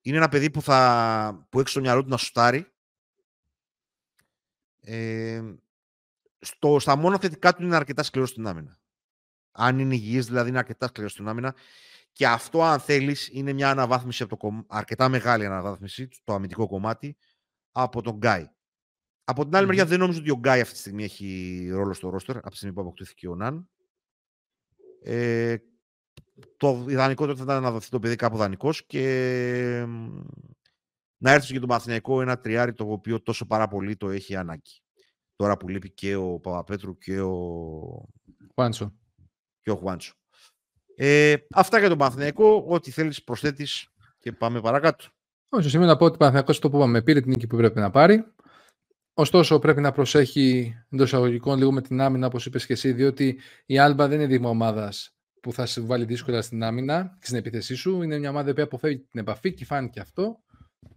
Είναι ένα παιδί που, θα, που έχει στο μυαλό του να σουτάρει. Ε, στο, στα μόνο θετικά του είναι αρκετά σκληρός στην άμυνα. Αν είναι υγιής, δηλαδή είναι αρκετά σκληρός στην άμυνα. Και αυτό, αν θέλεις, είναι μια αναβάθμιση από το, αρκετά μεγάλη αναβάθμιση στο αμυντικό κομμάτι από τον Γκάι. Από την άλλη μεριά, δεν νομίζω ότι ο Γκάι αυτή τη στιγμή έχει ρόλο στο ρόστερ από τη στιγμή που αποκτήθηκε ο Ναν. Ε, το ιδανικό θα ήταν να δοθεί το παιδί κάπου δανεικός και να έρθει και τον Παθηναϊκό ένα τριάρι το οποίο τόσο πάρα πολύ το έχει ανάγκη τώρα που λείπει και ο Παπαπέτρου και ο Χουάντσο. Και ο Χουάντσο. Ε, αυτά για τον Παναθηναϊκό. Ό,τι θέλεις προσθέτεις και πάμε παρακάτω. Όχι, σημαίνει να πω ότι ο Παναθηναϊκός το που είπαμε πήρε την νίκη που πρέπει να πάρει. Ωστόσο, πρέπει να προσέχει εντός εισαγωγικών λίγο με την άμυνα, όπως είπες και εσύ, διότι η Άλμπα δεν είναι δείγμα ομάδας που θα σε βάλει δύσκολα στην άμυνα και στην επίθεσή σου. Είναι μια ομάδα που αποφεύγει την επαφή και φάνηκε αυτό.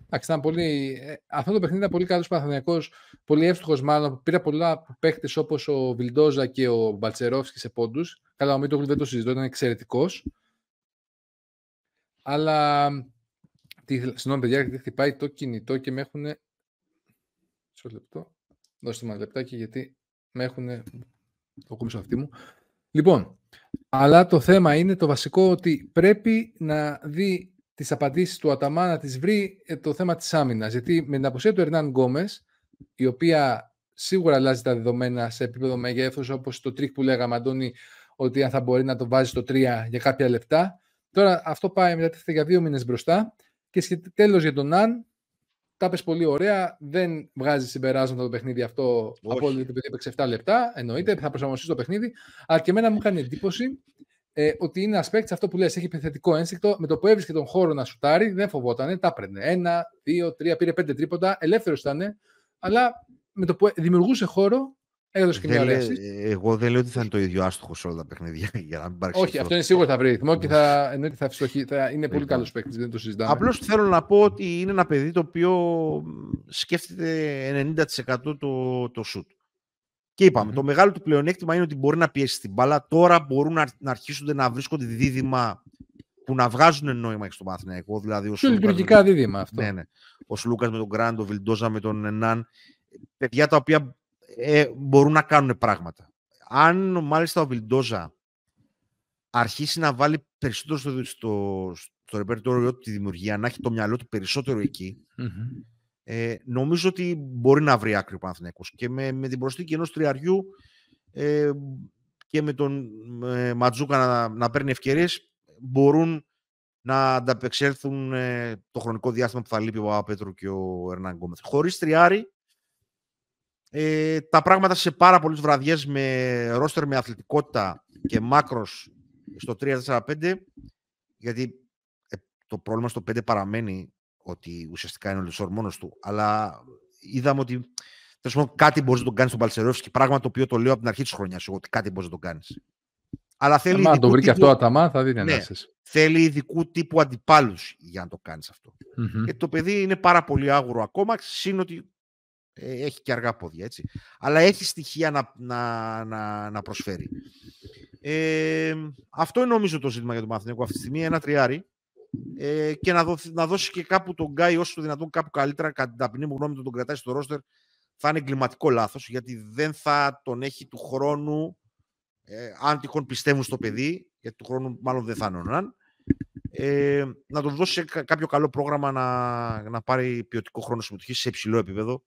Εντάξει, ήταν πολύ... Ε, αυτό το παιχνίδι ήταν πολύ καλός Παναθυνιακό, πολύ εύστοχος μάλλον. Πήρε πολλά παίχτε όπως ο Βιλντόζα και ο Μπαλτσερόφσκι σε πόντους. Καλά, ο Μίτογλου δεν το συζητώ, ήταν εξαιρετικός. Αλλά. Τι, συγγνώμη, παιδιά, γιατί χτυπάει το κινητό και με έχουν. Μισό λεπτό. Δώστε μου ένα λεπτάκι, γιατί με έχουν. Το κόμισο αυτή μου. Λοιπόν, αλλά το θέμα είναι το βασικό ότι πρέπει να δει τις απαντήσεις του Αταμά να τις βρει ε, το θέμα της άμυνας. Γιατί με την αποσία του Ερνάν Γκόμες, η οποία σίγουρα αλλάζει τα δεδομένα σε επίπεδο μεγέθους, όπως το τρίκ που λέγαμε, Αντώνη, ότι αν θα μπορεί να το βάζει στο 3 για κάποια λεπτά. Τώρα αυτό πάει μετατίθεται για δύο μήνες μπροστά. Και Και τέλος για τον Ναν, τα πες πολύ ωραία. Δεν βγάζει συμπεράσματα το παιχνίδι αυτό Όχι. από όλο το παιδί έπαιξε 7 λεπτά. Εννοείται, θα προσαρμοστεί το παιχνίδι. Αλλά και εμένα μου έκανε εντύπωση ε, ότι είναι ένα παίκτη αυτό που λες, έχει επιθετικό ένστικτο. Με το που έβρισκε τον χώρο να σουτάρει, δεν φοβόταν, τα έπαιρνε. Ένα, δύο, τρία, πήρε πέντε τρίποτα. Ελεύθερος ήταν, αλλά με το που δημιουργούσε χώρο, έδωσε και μια ωραία Εγώ δεν λέω ότι θα είναι το ίδιο άστοχο σε όλα τα παιχνίδια. Για να μην Όχι, αυτό είναι σίγουρο θα βρει ρυθμό και θα, εννοείται θα, ευστοχεί, θα είναι πολύ καλός παίκτης, δεν το συζητάμε. Απλώς θέλω να πω ότι είναι ένα παιδί το οποίο σκέφτεται 90% το, το shoot. Και είπαμε, το μεγάλο του πλεονέκτημα είναι ότι μπορεί να πιέσει την μπάλα. Τώρα μπορούν να, να αρχίσουν να βρίσκονται δίδυμα που να βγάζουν νόημα στον Παναθηναϊκό. Δηλαδή, Πιο λειτουργικά δίδυμα αυτό. Ναι, ναι. Ο Σλούκας με τον Γκράντ, ο Βιλντόζα με τον Ναν. Παιδιά τα οποία ε, μπορούν να κάνουν πράγματα. Αν μάλιστα ο Βιλντόζα αρχίσει να βάλει περισσότερο στο, στο, στο ρεπερτόριο του τη δημιουργία, να έχει το μυαλό του περισσότερο ε, νομίζω ότι μπορεί να βρει άκρη ο Παναθηναϊκός. Και με, με την προσθήκη ενός τριαριού ε, και με τον ε, Ματζούκα να, να παίρνει ευκαιρίες, μπορούν να ανταπεξέλθουν ε, το χρονικό διάστημα που θα λείπει ο Πέτρου και ο Ερνάν Γκόμεθ. Χωρίς τριάρι, ε, τα πράγματα σε πάρα πολλές βραδιές με ρόστερ με αθλητικότητα και μάκρος στο 3-4-5, γιατί ε, το πρόβλημα στο 5 παραμένει ότι ουσιαστικά είναι ο Λεσόρ μόνος του. Αλλά είδαμε ότι τέλος κάτι μπορείς να τον κάνεις στον Μπαλτσερόφσκι. Πράγμα το οποίο το λέω από την αρχή της χρονιάς. Ότι κάτι μπορείς να τον κάνεις. Αλλά θέλει. Αν το βρει και αυτό αταμά, θα δει ναι, Θέλει ειδικού τύπου αντιπάλους για να το κάνεις αυτό. Mm-hmm. Γιατί το παιδί είναι πάρα πολύ άγουρο ακόμα, συν ότι ε, έχει και αργά πόδια. Έτσι. Αλλά έχει στοιχεία να, να, να, να προσφέρει. Ε, αυτό είναι νομίζω το ζήτημα για τον Μαθηνικό αυτή τη στιγμή. Ένα τριάρι ε, και να, δώσει, να δώσει και κάπου τον Γκάι όσο το δυνατόν κάπου καλύτερα, κατά την ταπεινή μου γνώμη, τον, τον κρατάει στο ρόστερ, θα είναι εγκληματικό λάθος, γιατί δεν θα τον έχει του χρόνου, ε, αν τυχόν πιστεύουν στο παιδί, γιατί του χρόνου μάλλον δεν θα είναι ε, να τον δώσει κάποιο καλό πρόγραμμα να, να πάρει ποιοτικό χρόνο συμμετοχής σε υψηλό επίπεδο,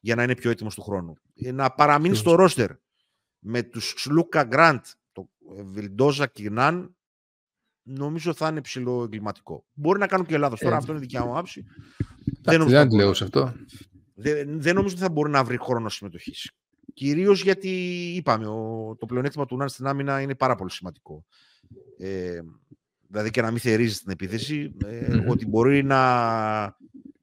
για να είναι πιο έτοιμος του χρόνου. Ε, να παραμείνει στο ρόστερ με τους Σλούκα Γκραντ, το Βιλντόζα και Ναν, νομίζω θα είναι ψηλό εγκληματικό. Μπορεί να κάνουν και λάθος. Τώρα ε, αυτό είναι δικιά μου άποψη. Δεν, δεν λέω σε αυτό. Δεν, δεν νομίζω ότι θα μπορεί να βρει χρόνο συμμετοχής. Κυρίως γιατί είπαμε, ο, το πλεονέκτημα του Νάν στην άμυνα είναι πάρα πολύ σημαντικό. Ε, δηλαδή και να μην θερίζει την επίθεση, ε, ότι μπορεί να,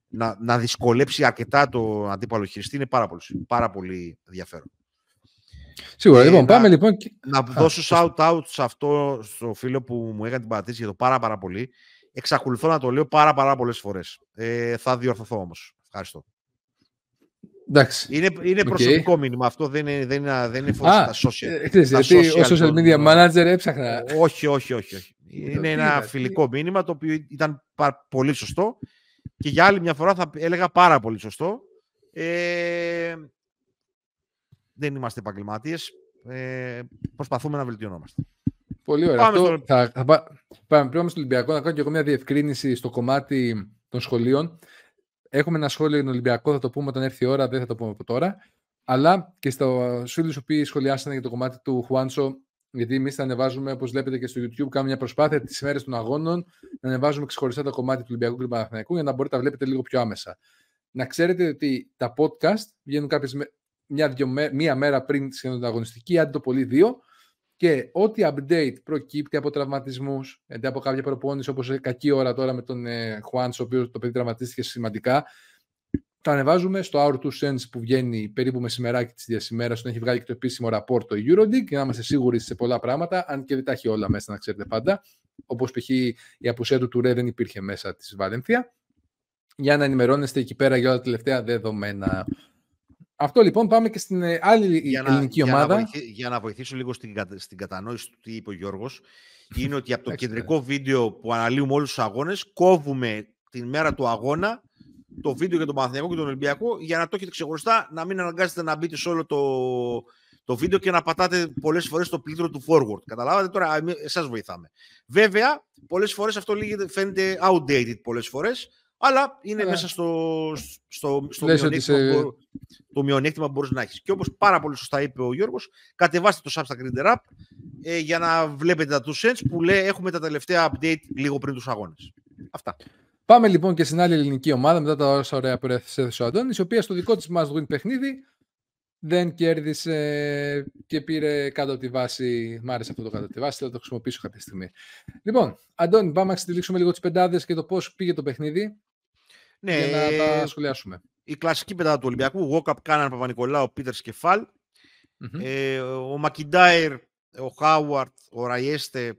να, να δυσκολέψει αρκετά το αντίπαλο χειριστή είναι πάρα πολύ, πάρα πολύ ενδιαφέρον. Σίγουρα. Ε, λοιπόν, πάμε λοιπόν. Να δώσω shout-out σε αυτό, στο φίλο που μου έκανε την παρατήρηση για το πάρα, πάρα πολύ. Εξακολουθώ να το λέω πάρα, πάρα πολλές φορές. Ε, θα διορθωθώ όμως. Ευχαριστώ. Εντάξει. Είναι, είναι προσωπικό μήνυμα αυτό, δεν είναι, δεν είναι, δεν είναι στα social. Ε, γιατί ο social media manager έψαχνα. Όχι, όχι, όχι. όχι. Είναι ένα φιλικό μήνυμα το οποίο ήταν πολύ σωστό και για άλλη μια φορά θα έλεγα πάρα πολύ σωστό. Ε, δεν είμαστε επαγγελματίες. Ε, προσπαθούμε να βελτιωνόμαστε. Πολύ ωραία. Πάμε, Αυτό, θα, θα, πάμε πριν στο Ολυμπιακό να κάνω και εγώ μια διευκρίνηση στο κομμάτι των σχολείων. Έχουμε ένα σχόλιο για τον Ολυμπιακό, θα το πούμε όταν έρθει η ώρα, δεν θα το πούμε από τώρα. Αλλά και στο φίλους που σχολιάσανε για το κομμάτι του Χουάντσο, γιατί εμείς θα ανεβάζουμε, όπως βλέπετε και στο YouTube, κάνουμε μια προσπάθεια τις ημέρες των αγώνων να ανεβάζουμε ξεχωριστά το κομμάτι του Ολυμπιακού και του Παναθηναϊκού για να μπορείτε να βλέπετε λίγο πιο άμεσα. Να ξέρετε ότι τα podcast βγαίνουν κάποιες μια, μία μέρα πριν τη αγωνιστική, αντί το πολύ δύο. Και ό,τι update προκύπτει από τραυματισμούς, γιατί από κάποια προπόνηση, όπως κακή ώρα τώρα με τον ε, Juan, ο οποίος το παιδί τραυματίστηκε σημαντικά, τα ανεβάζουμε στο Hour 2 Sense που βγαίνει περίπου μεσημεράκι της διασημέρας, όταν έχει βγάλει και το επίσημο rapport το Eurodig, για να είμαστε σίγουροι σε πολλά πράγματα, αν και δεν τα έχει όλα μέσα, να ξέρετε πάντα. Όπως π.χ. η απουσία του Τουρέ δεν υπήρχε μέσα της Βαλένθια. Για να ενημερώνεστε εκεί πέρα για όλα τα τελευταία δεδομένα. Αυτό λοιπόν πάμε και στην ε, άλλη για ελληνική να, ομάδα. Για να, για να βοηθήσω λίγο στην, στην κατανόηση του τι είπε ο Γιώργος, είναι ότι από το κεντρικό βίντεο που αναλύουμε όλους τους αγώνες, κόβουμε την μέρα του αγώνα το βίντεο για τον Παναθηναϊκό και τον Ολυμπιακό για να το έχετε ξεχωριστά, να μην αναγκάσετε να μπείτε σε όλο το, το βίντεο και να πατάτε πολλές φορές το πλήκτρο του forward. Καταλάβατε τώρα, εσάς βοηθάμε. Βέβαια, πολλές φορές αυτό φαίνεται outdated πολλές φορές, αλλά είναι μέσα στο, στο, στο μειονέκτημα, που, ε, το μειονέκτημα που μπορείς να έχεις. Και όπως πάρα πολύ σωστά είπε ο Γιώργος, κατεβάστε το Substack Reader App ε, για να βλέπετε τα two cents που λέει έχουμε τα τελευταία update λίγο πριν τους αγώνες. Αυτά. Πάμε λοιπόν και στην άλλη ελληνική ομάδα μετά τα όσα ωραία που έθεσε ο Αντώνης, η οποία στο δικό της must win παιχνίδι δεν κέρδισε και πήρε κάτω από τη βάση. Μ' άρεσε αυτό το κάτω από τη βάση, θα το χρησιμοποιήσω κάποια στιγμή. Λοιπόν, Αντώνη, πάμε να ξετυλίξουμε λίγο τις πεντάδες και το πώς πήγε το παιχνίδι. Ναι, για να τα σχολιάσουμε. Η κλασική πεντάδα του Ολυμπιακού. Γόκαπ, Κάναν, Παπα-Νικολάου, Πίτερ Κεφάλ. Ε, ο Μακιντάιρ, ο Χάουαρντ, ο Ραϊέστε.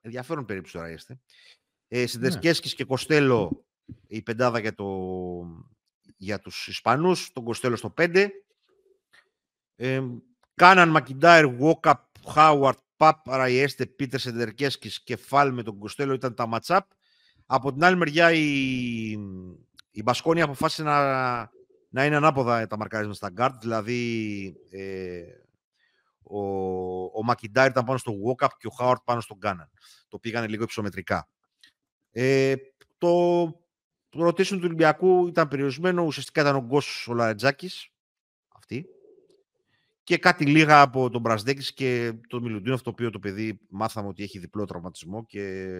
Ενδιαφέρον περίπτωση ο Ραϊέστε. Ε, ναι. και Κοστέλο η πεντάδα για, το, για τους Ισπανούς, τον Κοστέλο στο 5. Ε, Κάναν Μακιντάιρ, Γουόκαπ, Χάουαρντ, Παπ, Ραϊέστε, Πίτερς, Σεντεκέρσκις και Φάλ με τον Κοστέλο ήταν τα match-up. Από την άλλη μεριά η, η Μπασκόνια αποφάσισε να, να είναι ανάποδα τα μαρκάρισματα στα γκάρτ, δηλαδή ε, ο, ο Μακιντάιρ ήταν πάνω στο Βόκαπ και ο Χάουαρτ πάνω στον Κάναν. Το πήγανε λίγο υψομετρικά. Ε, το rotation του Ολυμπιακού ήταν περιορισμένο, ουσιαστικά ήταν ο Γκος ο Λαρετζάκης, αυτή, και κάτι λίγα από τον Μπρασδέκης και τον Μιλουντίνοφ, το οποίο το παιδί μάθαμε ότι έχει διπλό τραυματισμό και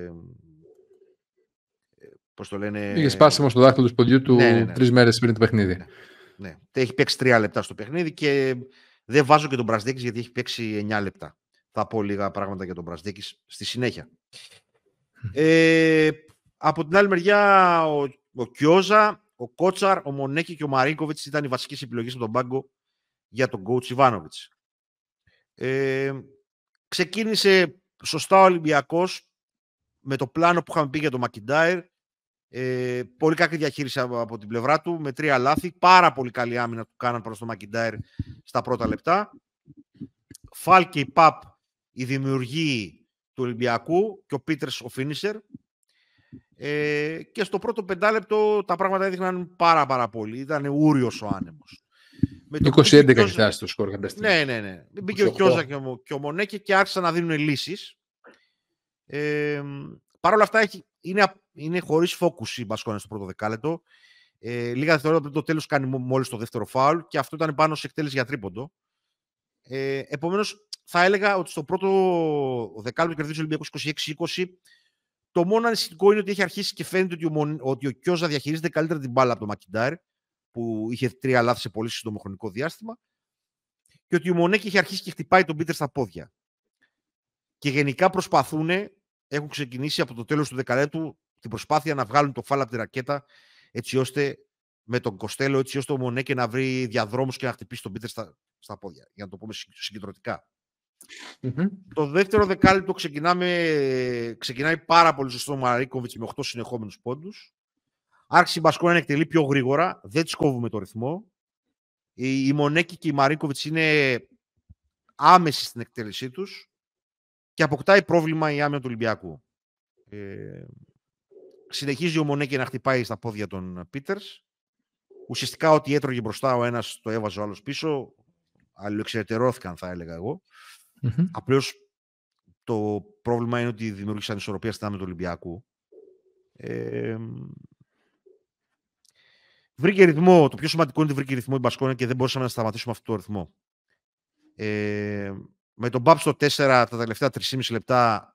ε, πώς το λένε... Είχε σπάσιμο στο δάχτυλο του ποδιού του ναι, ναι, ναι. τρεις μέρες πριν το παιχνίδι. Ναι, ναι. Έχει παίξει τρία λεπτά στο παιχνίδι και δεν βάζω και τον Μπρασδέκης γιατί έχει παίξει εννιά λεπτά. Θα πω λίγα πράγματα για τον Μπρασδέκης στη συνέχεια. Ε, από την άλλη μεριά, ο, ο Κιόζα, ο Κότσαρ, ο Μονέκη και ο Μαρίνκοβιτς ήταν οι βασικές επιλογές από τον πάγκο για τον coach Ιβάνοβιτς. Ε, ξεκίνησε σωστά ο Ολυμπιακός με το πλάνο που είχαμε πει για τον Μακιντάιρ. Ε, πολύ κακή διαχείριση από, την πλευρά του με τρία λάθη. Πάρα πολύ καλή άμυνα του κάναν προς τον Μακιντάιρ στα πρώτα λεπτά. Φάλ και η Παπ η δημιουργοί του Ολυμπιακού και ο Πίτερς ο Φίνισερ. Ε, και στο πρώτο πεντάλεπτο τα πράγματα έδειχναν πάρα πάρα πολύ. Ήταν ούριο ο άνεμος. 20-11 έχει το σκορ κάποια Ναι, ναι, ναι. Μπήκε ο Κιόζα και ο, και ο Μονέκη και άρχισαν να δίνουν λύσεις. Ε, Παρ' όλα αυτά έχει, είναι, είναι χωρίς φόκους η Μπασκόνια στο πρώτο δεκάλεπτο. Ε, λίγα δευτερόλεπτα πριν το τέλος κάνει μόλις το δεύτερο φάουλ και αυτό ήταν πάνω σε εκτέλεση για τρίποντο. Ε, Επομένως, θα έλεγα ότι στο πρώτο δεκάλεπτο κερδίζει ο Ολυμπιακός 26-20 το μόνο ανησυχητικό είναι ότι έχει αρχίσει και φαίνεται ότι ο, ότι ο Κιόζα διαχειρίζεται καλύτερα την μπάλα από τον Μακιντάρ, που είχε τρία λάθη σε πολύ σύντομο χρονικό διάστημα, και ότι ο Μονέκη έχει αρχίσει και χτυπάει τον Πίτερ στα πόδια. Και γενικά προσπαθούν, έχουν ξεκινήσει από το τέλος του δεκαλέτου την προσπάθεια να βγάλουν το φάλα από τη ρακέτα, έτσι ώστε με τον Κοστέλο, έτσι ώστε ο Μονέκη να βρει διαδρόμους και να χτυπήσει τον Πίτερ στα, στα πόδια. Για να το πούμε συγκεντρωτικά. Το δεύτερο δεκάλεπτο ξεκινάμε, ξεκινάει πάρα πολύ σωστό ο Μαρίκοβιτς με 8 συνεχόμενους πόντους. Άρχισε η Μπασκόνα να εκτελεί πιο γρήγορα, δεν της κόβουμε το ρυθμό. Η, η Μονέκη και η Μαρίκοβιτς είναι άμεση στην εκτέλεσή τους και αποκτάει πρόβλημα η άμυνα του Ολυμπιακού. Ε, συνεχίζει ο Μονέκη να χτυπάει στα πόδια των Πίτερς. Ουσιαστικά ό,τι έτρωγε μπροστά ο ένας το έβαζε ο άλλος πίσω. Αλληλοεξαιρετερώθηκαν θα έλεγα εγώ. Mm-hmm. Απλώς το πρόβλημα είναι ότι δημιούργησαν ισορροπία στην άμυνα του Ολυμπιακού. Ε, βρήκε ρυθμό. Το πιο σημαντικό είναι ότι βρήκε ρυθμό η Μπασκόνια και δεν μπορούσαμε να σταματήσουμε αυτό το ρυθμό. Ε, με τον Μπαπ στο 4 τα τελευταία 3,5 λεπτά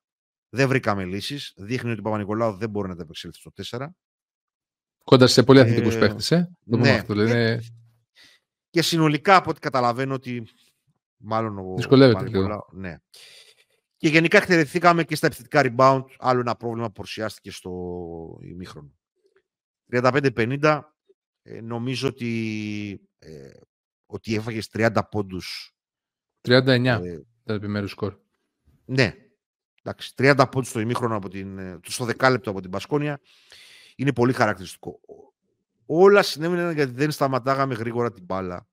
δεν βρήκαμε λύσεις. Δείχνει ότι ο Παπα-Νικολάου δεν μπορεί να τα επεξέλθει στο 4. Κοντά σε πολύ αθλητικούς ε, παίχτες. Ε. Ναι. Αυτό, δηλαδή. Και συνολικά από ό,τι καταλαβαίνω ότι Μάλλον ο Δυσκολεύεται λίγο. Ναι. Και γενικά εκτελεθήκαμε και στα επιθετικά rebound. Άλλο ένα πρόβλημα που παρουσιάστηκε στο ημίχρονο. 35-50. Ε, νομίζω ότι, ε, ότι έφαγες 30 πόντους. 39 ε, τα επιμέρους σκορ. Ναι. Εντάξει, 30 πόντους στο ημίχρονο από την, ε, στο δεκάλεπτο από την Πασκόνια είναι πολύ χαρακτηριστικό. Όλα συνέβαιναν γιατί δεν σταματάγαμε γρήγορα την μπάλα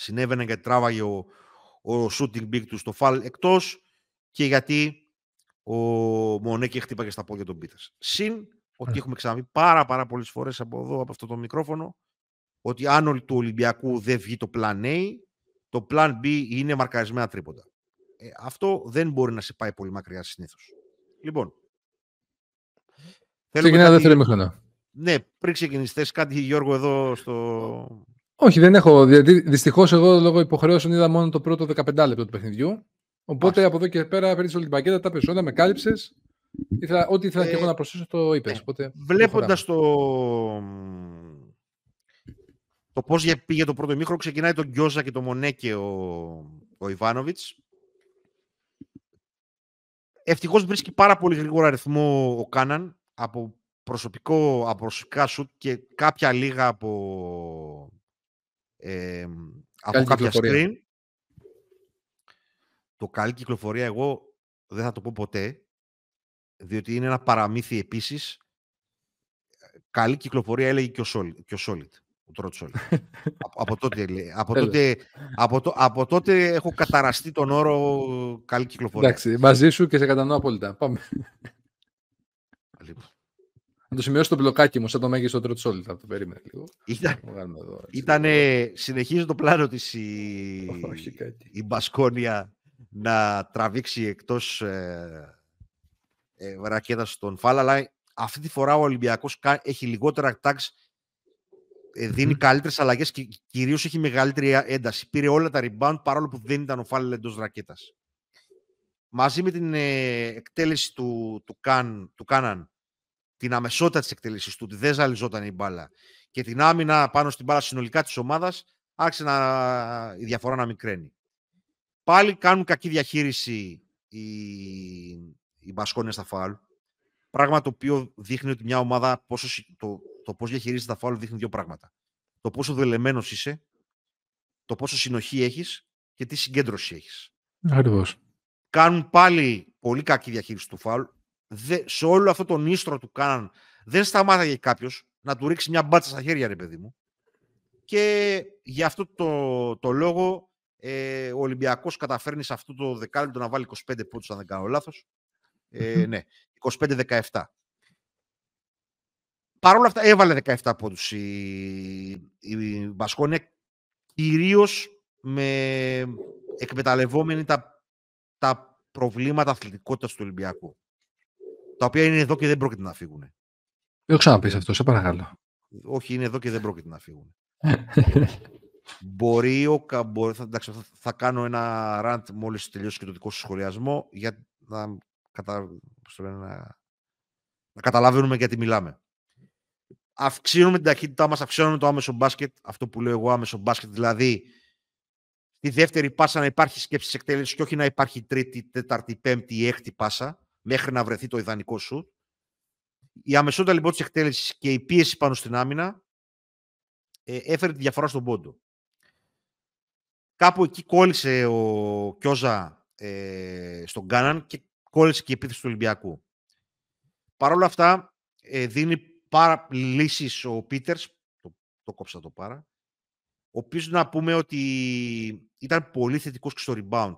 συνέβαινε γιατί τράβαγε ο, ο shooting big του στο φαλ εκτός και γιατί ο Μονέκη χτύπαγε στα πόδια των Πίτερς. Συν ότι έχουμε ξαναπεί πάρα πάρα πολλές φορές από εδώ, από αυτό το μικρόφωνο, ότι αν του Ολυμπιακού δεν βγει το plan A, το plan B είναι μαρκαρισμένα τρίποντα. Ε, αυτό δεν μπορεί να σε πάει πολύ μακριά συνήθως. Λοιπόν. Ξεκινά δεύτερη μηχανά. Ναι, πριν ξεκινήσεις, κάτι Γιώργο εδώ στο, όχι, δεν έχω. Γιατί δυστυχώς εγώ λόγω υποχρεώσεων είδα μόνο το πρώτο 15 λεπτό του παιχνιδιού. Οπότε από εδώ και πέρα πριν την πακέτα τα περισσότερα με κάλυψες. Ήθελα, ό,τι ήθελα και εγώ να προσθέσω το είπες. Ναι. Οπότε Βλέποντας το, το πώς πήγε το πρώτο μήχρο, ξεκινάει τον Γκιόζα και το Μονέκε ο, ο Ιβάνοβιτς. Ευτυχώς βρίσκει πάρα πολύ γρήγορα αριθμό ο Κάναν από προσωπικό, από προσωπικά σουτ και κάποια λίγα από, ε, από κάποια screen. Το καλή κυκλοφορία εγώ δεν θα το πω ποτέ, διότι είναι ένα παραμύθι επίσης. Καλή κυκλοφορία έλεγε και ο Solid. Και ο Solid ο από, από, τότε, από, τότε, από, το, από τότε έχω καταραστεί τον όρο καλή κυκλοφορία. Εντάξει, μαζί σου και σε κατανοώ απόλυτα. Πάμε. Λοιπόν. Να το σημειώσω το μπλοκάκι μου, σαν το μέγιστο τρότ Solid. Θα το περίμενε λίγο. Ήταν, ήτανε, συνεχίζει το πλάνο της η, η Μπασκόνια να τραβήξει εκτός ε, ε, ρακέτας στον Φάλ, αλλά αυτή τη φορά ο Ολυμπιακός έχει λιγότερα tags ε, δίνει καλύτερες αλλαγές και κυρίως έχει μεγαλύτερη ένταση. Πήρε όλα τα rebound παρόλο που δεν ήταν ο Φάλελ εντός ρακέτας. Μαζί με την ε, εκτέλεση του, του, Καν, του Κάναν, την αμεσότητα της εκτέλεσης του, ότι δεν ζαλιζόταν η μπάλα και την άμυνα πάνω στην μπάλα συνολικά της ομάδας, άρχισε να, η διαφορά να μικραίνει. Πάλι κάνουν κακή διαχείριση οι, οι Μπασκόνια στα φάουλ. Πράγμα το οποίο δείχνει ότι μια ομάδα πόσο, το, το πώς διαχειρίζεται τα φάουλ δείχνει δύο πράγματα. Το πόσο δουλεμένο είσαι, το πόσο συνοχή έχεις και τι συγκέντρωση έχεις. Ακριβώς. Κάνουν πάλι πολύ κακή διαχείριση του φάουλ. σε όλο αυτό τον ίστρο του κάναν, δεν σταμάταγε κάποιος να του ρίξει μια μπάτσα στα χέρια, ρε παιδί μου. Και γι' αυτό το, το λόγο ε, ο Ολυμπιακός καταφέρνει σε αυτό το δεκάλεπτο να βάλει 25 πόντους, αν δεν κάνω λάθος. Ε, ναι, 25-17. Παρ' όλα αυτά έβαλε 17 πόντους η, η Μπασκόνια, κυρίως με εκμεταλλευόμενη τα, τα προβλήματα αθλητικότητας του Ολυμπιακού. Τα οποία είναι εδώ και δεν πρόκειται να φύγουν. Δεν το ξαναπείς αυτό, σε παρακαλώ. Όχι, είναι εδώ και δεν πρόκειται να φύγουν. μπορεί, ο, μπορεί θα, εντάξει, θα, θα, κάνω ένα rant μόλις τελειώσει και το δικό σου σχολιασμό για να, κατα, να, να καταλαβαίνουμε γιατί μιλάμε αυξήνουμε την ταχύτητά μας, αυξήνουμε το άμεσο μπάσκετ, αυτό που λέω εγώ άμεσο μπάσκετ, δηλαδή τη δεύτερη πάσα να υπάρχει σκέψης εκτέλεσης και όχι να υπάρχει τρίτη, τέταρτη, πέμπτη ή έκτη πάσα, μέχρι να βρεθεί το ιδανικό σου. Η αμεσότητα λοιπόν της εκτέλεσης και η πίεση πάνω στην άμυνα ε, έφερε τη διαφορά στον πόντο. Κάπου εκεί κόλλησε ο Κιόζα ε, στον Κάναν και κόλλησε και η επίθεση του Ολυμπιακού. Παρ' όλα αυτά, ε, δίνει πάρα λύσεις ο Πίτερς, το, το κόψα το πάρα, ο οποίος να πούμε ότι ήταν πολύ θετικός και στο rebound.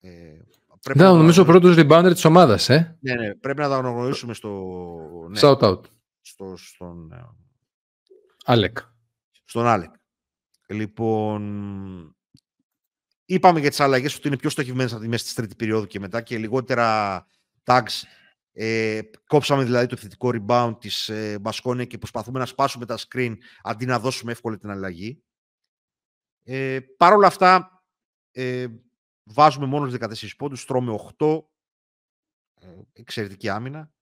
Ε, πρέπει να, νομίζω ο πρώτος rebounder της ομάδας, ε. Ναι, ναι, πρέπει να τα αναγνωρίσουμε στο... Ναι, Shout out. Στο, στον... Ε, Άλεκ. Στον Άλεκ. Λοιπόν, είπαμε για τις αλλαγές ότι είναι πιο στοχευμένες από τη μέση της τρίτη περίοδου και μετά και λιγότερα tags ε, κόψαμε δηλαδή το θετικό rebound της ε, Μπασκόνια και προσπαθούμε να σπάσουμε τα screen αντί να δώσουμε εύκολα την αλλαγή. Ε, Παρ' όλα αυτά, ε, βάζουμε μόνο 14 πόντους, τρώμε 8, ε, εξαιρετική άμυνα.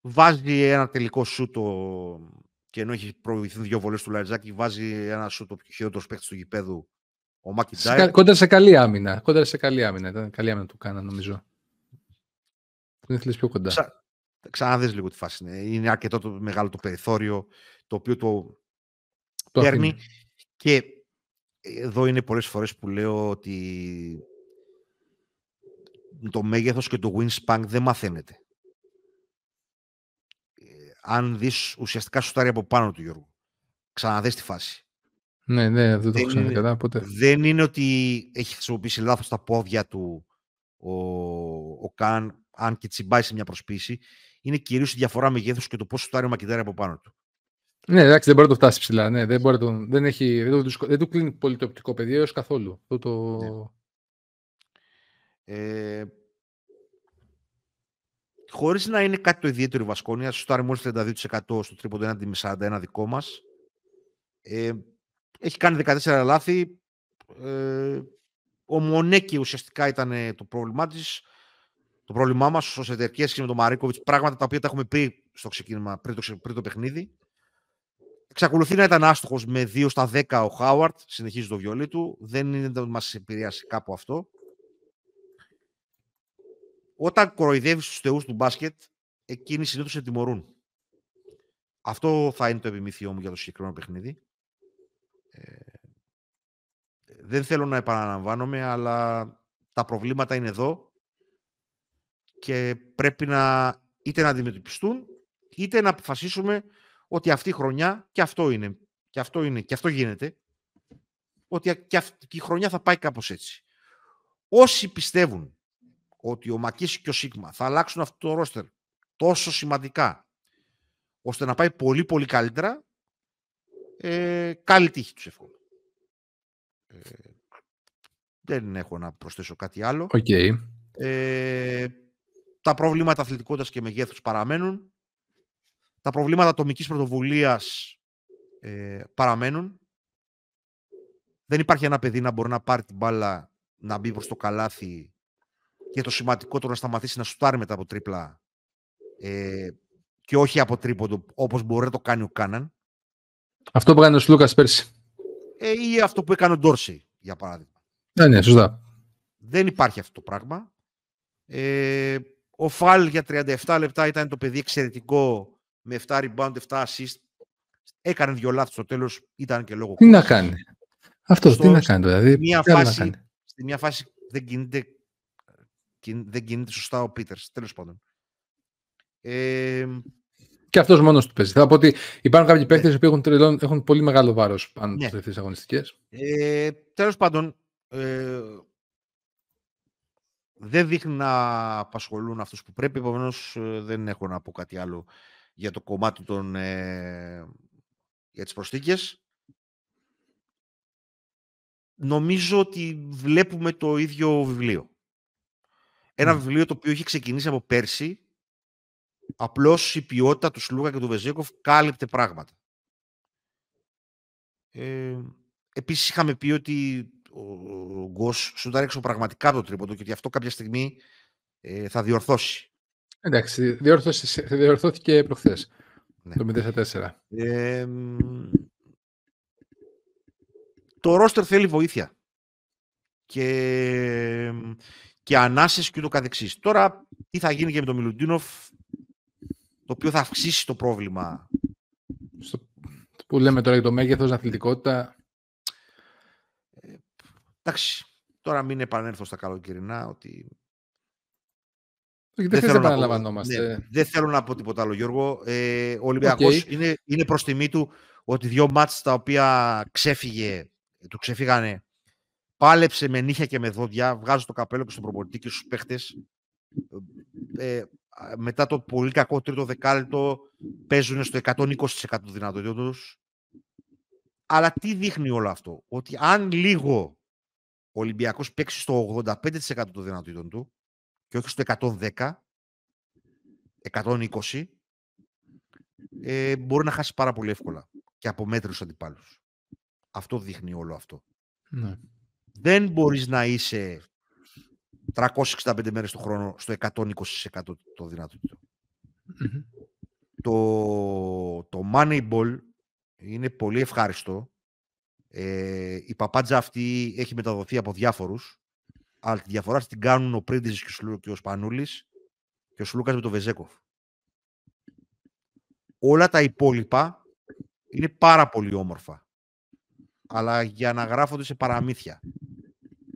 Βάζει ένα τελικό σούτο και ενώ έχει προηγηθεί δύο βολές του Λαριτζάκη, βάζει ένα σούτο πιο χειρότερος παίχτη του γηπέδου ο Μάκη Κοντά σε καλή άμυνα. Κοντά σε καλή άμυνα. Ήταν καλή άμυνα του κάνα νομίζω. Δεν ήθελες πιο κοντά. Ξα... Ξαναδείς λίγο τη φάση. Είναι, είναι αρκετό το μεγάλο το περιθώριο το οποίο το, το παίρνει. Και εδώ είναι πολλές φορές που λέω ότι το μέγεθος και το wingspan δεν μαθαίνεται. Ε, αν δεις ουσιαστικά σουτάρει από πάνω του Γιώργου. Ξαναδείς τη φάση. Ναι, ναι, δεν το έχω ξαναδεί ποτέ. Δεν είναι ότι έχει χρησιμοποιήσει λάθος τα πόδια του ο, ο Καν αν και τσιμπάει σε μια προσποίηση, είναι κυρίως η διαφορά μεγέθους και το πόσο σουτάρει ο Μακιντάρη από πάνω του. Ναι, εντάξει, δεν μπορεί να το φτάσει ψηλά. Ναι, δεν, μπορεί το, δεν, έχει, δεν, το, δεν του κλείνει πολύ το οπτικό πεδίο έως καθόλου. Το, το... Ναι. Ε, Χωρίς να είναι κάτι το ιδιαίτερο η Βασκόνια, σουτάρει μόλις 32% στο τρίποντο έναντι με 41 δικό μας. Ε, έχει κάνει 14 λάθη. Ε, ο Μονέκη ουσιαστικά ήταν το πρόβλημά της το πρόβλημά μας ως εταιρικέ και με τον Μαρίκοβιτς, πράγματα τα οποία τα έχουμε πει στο ξεκίνημα πριν το, πριν το παιχνίδι. Εξακολουθεί να ήταν άστοχος με 2 στα 10 ο Χάουαρτ, συνεχίζει το βιολί του. Δεν είναι να μας επηρεάσει κάπου αυτό. Όταν κοροϊδεύεις τους θεούς του μπάσκετ, εκείνοι συνήθως σε τιμωρούν. Αυτό θα είναι το επιμήθειό μου για το συγκεκριμένο παιχνίδι. Ε, δεν θέλω να επαναλαμβάνομαι, αλλά τα προβλήματα είναι εδώ και πρέπει να είτε να αντιμετωπιστούν, είτε να αποφασίσουμε ότι αυτή η χρονιά, και αυτό είναι, και αυτό, είναι, και αυτό γίνεται, ότι και, αυτή, η χρονιά θα πάει κάπως έτσι. Όσοι πιστεύουν ότι ο Μακής και ο Σίγμα θα αλλάξουν αυτό το ρόστερ τόσο σημαντικά, ώστε να πάει πολύ πολύ καλύτερα, ε, καλή τύχη τους εύχομαι. Ε, δεν έχω να προσθέσω κάτι άλλο. Okay. Ε, τα προβλήματα αθλητικότητας και μεγέθους παραμένουν. Τα προβλήματα ατομικής πρωτοβουλίας ε, παραμένουν. Δεν υπάρχει ένα παιδί να μπορεί να πάρει την μπάλα, να μπει προς το καλάθι και το σημαντικότερο να σταματήσει να σουτάρει μετά από τρίπλα ε, και όχι από τρίποντο όπως μπορεί να το κάνει ο Κάναν. Αυτό που έκανε ο Σλούκας πέρσι. Ε, ή αυτό που έκανε ο Ντόρσι, για παράδειγμα. Ναι, ναι, σωστά. Δεν υπάρχει αυτό το πράγμα. Ε, ο Φαλ για 37 λεπτά ήταν το παιδί εξαιρετικό με 7 rebound, 7 assist. Έκανε δύο λάθη στο τέλος, ήταν και λόγω Τι να κάνει; Αυτός τι να κάνει δηλαδή. Μια φάση, στη μια φάση δεν κινείται, δεν κινείται σωστά ο Πίτερς, τέλος πάντων. Ε, και αυτός μόνος του παίζει. Θα πω ότι υπάρχουν κάποιοι ναι. παίχτε που έχουν, έχουν πολύ μεγάλο βάρος πάνω ναι. στι αγωνιστικές. Ε, Τέλος πάντων, ε, δεν δείχνει να απασχολούν αυτούς που πρέπει, επομένως ε, δεν έχω να πω κάτι άλλο για το κομμάτι των, ε, για τις προσθήκες. Νομίζω ότι βλέπουμε το ίδιο βιβλίο. Ένα βιβλίο το οποίο έχει ξεκινήσει από πέρσι, απλώς η ποιότητα του Σλούκα και του Βεζέκοφ κάλυπτε πράγματα. Ε, επίσης είχαμε πει ότι ο Γκος σούταρε έξω πραγματικά από το τρίποντο και ότι αυτό κάποια στιγμή ε, θα διορθώσει. Εντάξει, διορθώθηκε προχθές. Ναι. Το 0-4. Ε, το ρόστερ θέλει βοήθεια. Και, και ανάσες και ούτω καθεξής. Τώρα, τι θα γίνει και με τον Μιλουντίνοφ, το οποίο θα αυξήσει το πρόβλημα. Στο, που λέμε τώρα για το μέγεθος, αθλητικότητα. Εντάξει, τώρα μην επανέλθω στα καλοκαιρινά ότι... δεν, δεν, θέλω να πω, ναι, δεν θέλω να πω τίποτα άλλο, Γιώργο. Ε, ο Ολυμπιακός είναι, είναι προς τιμή του ότι δύο μάτς τα οποία ξέφυγε, του ξεφύγανε, πάλεψε με νύχια και με δόντια, βγάζω το καπέλο και στον προπονητή και στους παίχτες. Ε, μετά το πολύ κακό τρίτο δεκάλεπτο παίζουν στο 120% του δυνατοτήτων τους. Αλλά τι δείχνει όλο αυτό; Ότι αν λίγο ο Ολυμπιακός παίξει στο 85% των δυνατοτήτων του και όχι στο 110, 120, ε, μπορεί να χάσει πάρα πολύ εύκολα και από μέτρους αντιπάλους. Αυτό δείχνει όλο αυτό. Ναι. Δεν μπορείς να είσαι 365 μέρες το χρόνο στο 120% το δυνατοτητο Το, το Moneyball είναι πολύ ευχάριστο ε, η παπάντζα αυτή έχει μεταδοθεί από διάφορους, αλλά τη διαφορά την κάνουν ο Πρίντιζης και ο, και ο Σπανούλης και ο Σλούκας με τον Βεζέκοφ. Όλα τα υπόλοιπα είναι πάρα πολύ όμορφα. Αλλά για να γράφονται σε παραμύθια.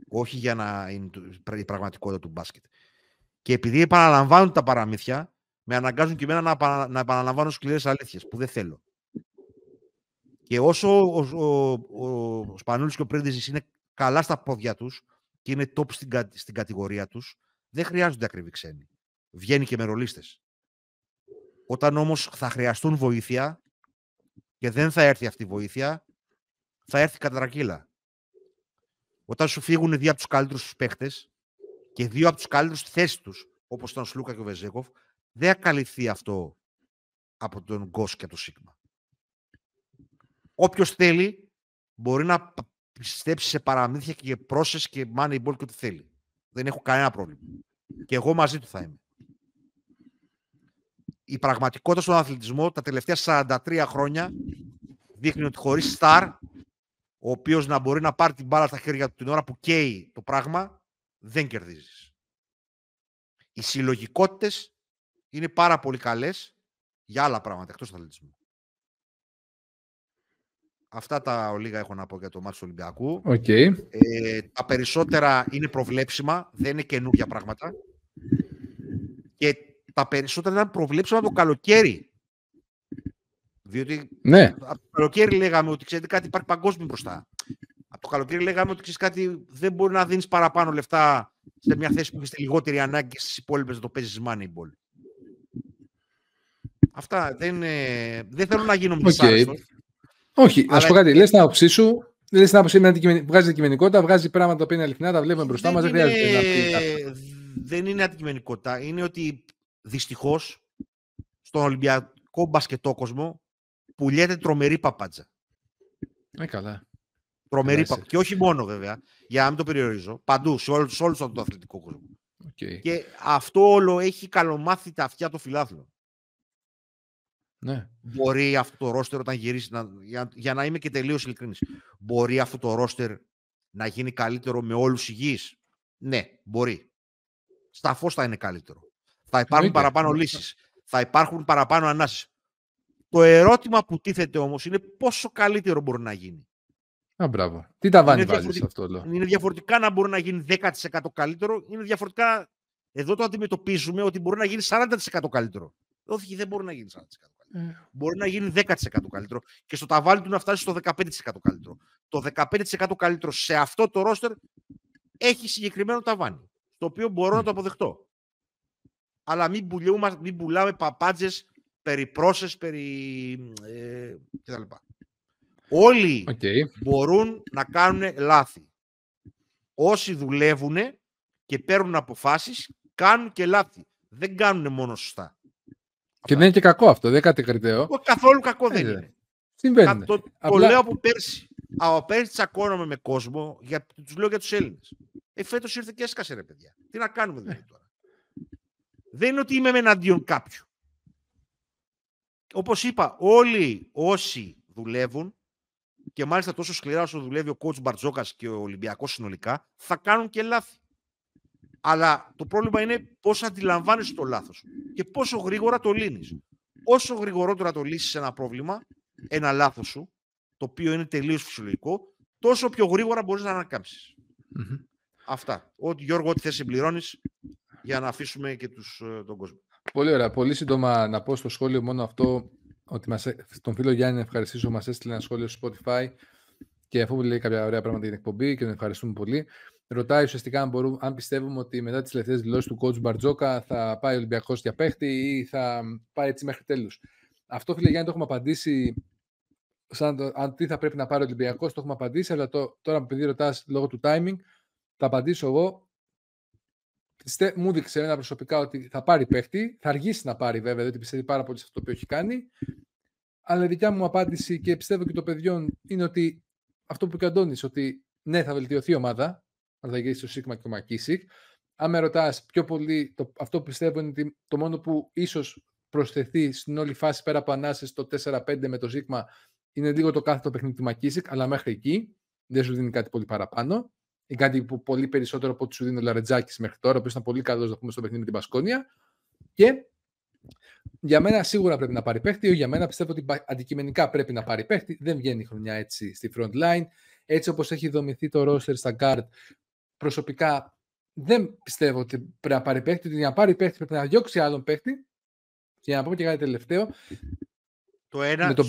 Όχι για να είναι η πραγματικότητα του μπάσκετ. Και επειδή επαναλαμβάνουν τα παραμύθια, με αναγκάζουν και εμένα να, να επαναλαμβάνω σκληρές αλήθειες, που δεν θέλω. Και όσο ο, ο, ο, ο Σπανούλης και ο Πρέντεζης είναι καλά στα πόδια τους και είναι top στην, στην κατηγορία τους, δεν χρειάζονται ακριβή ξένοι. Βγαίνει και με ρολίστες. Όταν όμως θα χρειαστούν βοήθεια και δεν θα έρθει αυτή η βοήθεια, θα έρθει κατά τρακύλα. Όταν σου φύγουν δύο από τους καλύτερους παίχτες και δύο από τους καλύτερους στη θέση τους, όπως ήταν ο Σλούκα και ο Βεζέκοφ, δεν θα καλυφθεί αυτό από τον Γκος και το Σίγμα. Όποιος θέλει μπορεί να πιστέψει σε παραμύθια και πρόσες και money ball και ό,τι θέλει. Δεν έχω κανένα πρόβλημα. Και εγώ μαζί του θα είμαι. Η πραγματικότητα στον αθλητισμό τα τελευταία 43 χρόνια δείχνει ότι χωρίς στάρ, ο οποίος να μπορεί να πάρει την μπάλα στα χέρια του την ώρα που καίει το πράγμα, δεν κερδίζεις. Οι συλλογικότητες είναι πάρα πολύ καλές για άλλα πράγματα εκτός του αθλητισμού. Αυτά τα ολίγα έχω να πω για το μάτι του Ολυμπιακού. Okay. Ε, τα περισσότερα είναι προβλέψιμα, δεν είναι καινούργια πράγματα. Και τα περισσότερα ήταν προβλέψιμα το καλοκαίρι. Διότι ναι. από το καλοκαίρι λέγαμε ότι ξέρετε κάτι υπάρχει παγκόσμιο μπροστά. Από το καλοκαίρι λέγαμε ότι ξέρεις κάτι δεν μπορεί να δίνεις παραπάνω λεφτά σε μια θέση που έχεις λιγότερη ανάγκη και στις υπόλοιπες να το παίζεις Moneyball. Αυτά δεν, δεν θέλω να γίνω okay. Όχι, να σου πω κάτι. Λες την άποψή σου, λες την άποψή βγάζει αντικειμενικότητα, βγάζει πράγματα που είναι αληθινά, τα βλέπουμε μπροστά μας. Δεν χρειάζεται να πει Δεν είναι αντικειμενικότητα. Είναι ότι δυστυχώς στον Ολυμπιακό μπασκετόκοσμο πουλιέται τρομερή παπάτζα. Ε, καλά. Τρομερή παπάτζα. Και όχι μόνο βέβαια, για να μην το περιορίζω. Παντού, σε όλο, σε όλο τον αθλητικό κόσμο. Okay. Και αυτό όλο έχει καλομάθει τα αυτιά των φιλάθλων. Ναι. Μπορεί αυτό το ρόστερ όταν γυρίσεις, να, για, για να είμαι και τελείως ειλικρινής, μπορεί αυτό το ρόστερ να γίνει καλύτερο με όλους υγιείς; Ναι, μπορεί. Σταφώς θα είναι καλύτερο. Θα υπάρχουν παραπάνω λύσεις. Θα υπάρχουν παραπάνω ανάσεις. Το ερώτημα που τίθεται όμως είναι πόσο καλύτερο μπορεί να γίνει. Α, μπράβο. Τι τα βάζεις αυτό όλο. Είναι διαφορετικά να μπορεί να γίνει 10% καλύτερο. Είναι διαφορετικά, εδώ το αντιμετωπίζουμε ότι μπορεί να γίνει 40% καλύτερο. Όχι, δεν μπορεί να γίνει 40% καλύτερο. Μπορεί να γίνει 10% καλύτερο και στο ταβάνι του να φτάσει στο 15% καλύτερο. Το 15% καλύτερο σε αυτό το ρόστερ έχει συγκεκριμένο ταβάνι, το οποίο μπορώ να το αποδεχτώ. Αλλά μην, πουλούμε, μην πουλάμε παπάντζες περί πρόσες, περί ε, κτλ. Όλοι μπορούν να κάνουν λάθη. Όσοι δουλεύουν και παίρνουν αποφάσεις, κάνουν και λάθη. Δεν κάνουν μόνο σωστά. Και δεν είναι και κακό αυτό, δεν είναι κάτι κριτέο. Καθόλου κακό δεν είναι. Συμβαίνει. Το, το λέω από πέρσι. Από πέρσι τσακώνομαι με κόσμο, γιατί τους λέω για τους Έλληνες. Ε, φέτος ήρθε και έσκασε ρε παιδιά. Τι να κάνουμε δηλαδή τώρα. Δεν είναι ότι είμαι με εναντίον κάποιου. Όπως είπα, όλοι όσοι δουλεύουν και μάλιστα τόσο σκληρά όσο δουλεύει ο coach Μπαρτζόκας και ο Ολυμπιακός συνολικά, θα κάνουν και λάθη. Αλλά το πρόβλημα είναι πώς αντιλαμβάνεσαι το λάθος και πόσο γρήγορα το λύνεις. Όσο γρηγορότερα το λύσεις ένα πρόβλημα, ένα λάθος σου, το οποίο είναι τελείως φυσιολογικό, τόσο πιο γρήγορα μπορείς να ανακαμψει Αυτά. Ό,τι Γιώργο, ό,τι θες συμπληρώνεις για να αφήσουμε και τους, ε, τον κόσμο. Πολύ ωραία. Πολύ σύντομα να πω στο σχόλιο μόνο αυτό ότι μας, τον φίλο Γιάννη ευχαριστήσω μας έστειλε ένα σχόλιο στο Spotify και αφού λέει κάποια ωραία πράγματα για την εκπομπή και τον ευχαριστούμε πολύ. Ρωτάει ουσιαστικά αν, μπορούμε, αν πιστεύουμε ότι μετά τις τελευταίες δηλώσεις του coach Μπαρτζόκα θα πάει ο Ολυμπιακός για παίχτη ή θα πάει έτσι μέχρι τέλους. Αυτό φίλε Γιάννη το έχουμε απαντήσει σαν το, αν τι θα πρέπει να πάρει ο Ολυμπιακός το έχουμε απαντήσει αλλά το, τώρα επειδή ρωτάς λόγω του timing θα απαντήσω εγώ μου δείξε ένα προσωπικά ότι θα πάρει παίχτη. Θα αργήσει να πάρει βέβαια, διότι πιστεύει πάρα πολύ σε αυτό που έχει κάνει. Αλλά η δικιά μου απάντηση και πιστεύω και το παιδιών είναι ότι αυτό που είπε ο Αντώνης, ότι ναι, θα βελτιωθεί η ομάδα, αν θα γίνει στο Σίγμα και το Μακίσικ. Αν με ρωτάς πιο πολύ, το, αυτό που πιστεύω είναι ότι το μόνο που ίσως προσθεθεί στην όλη φάση πέρα από ανάσες το 4-5 με το Σίγμα είναι λίγο το κάθε το παιχνίδι του Μακίσικ, αλλά μέχρι εκεί δεν σου δίνει κάτι πολύ παραπάνω ή κάτι που πολύ περισσότερο από ό,τι σου δίνει ο Λαρετζάκης μέχρι τώρα, που ήταν πολύ καλός να πούμε στο παιχνίδι με την Πασκόνια. Και για μένα σίγουρα πρέπει να πάρει παίχτη. Για μένα πιστεύω ότι αντικειμενικά πρέπει να πάρει παίχτη. Δεν βγαίνει η χρονιά έτσι στη front line. Έτσι όπως έχει δομηθεί το roster στα guard, προσωπικά δεν πιστεύω ότι πρέπει να πάρει παίχτη. Ότι για να πάρει παίχτη πρέπει να διώξει άλλον παίχτη. Και για να πω και κάτι τελευταίο. Το ένα, με τον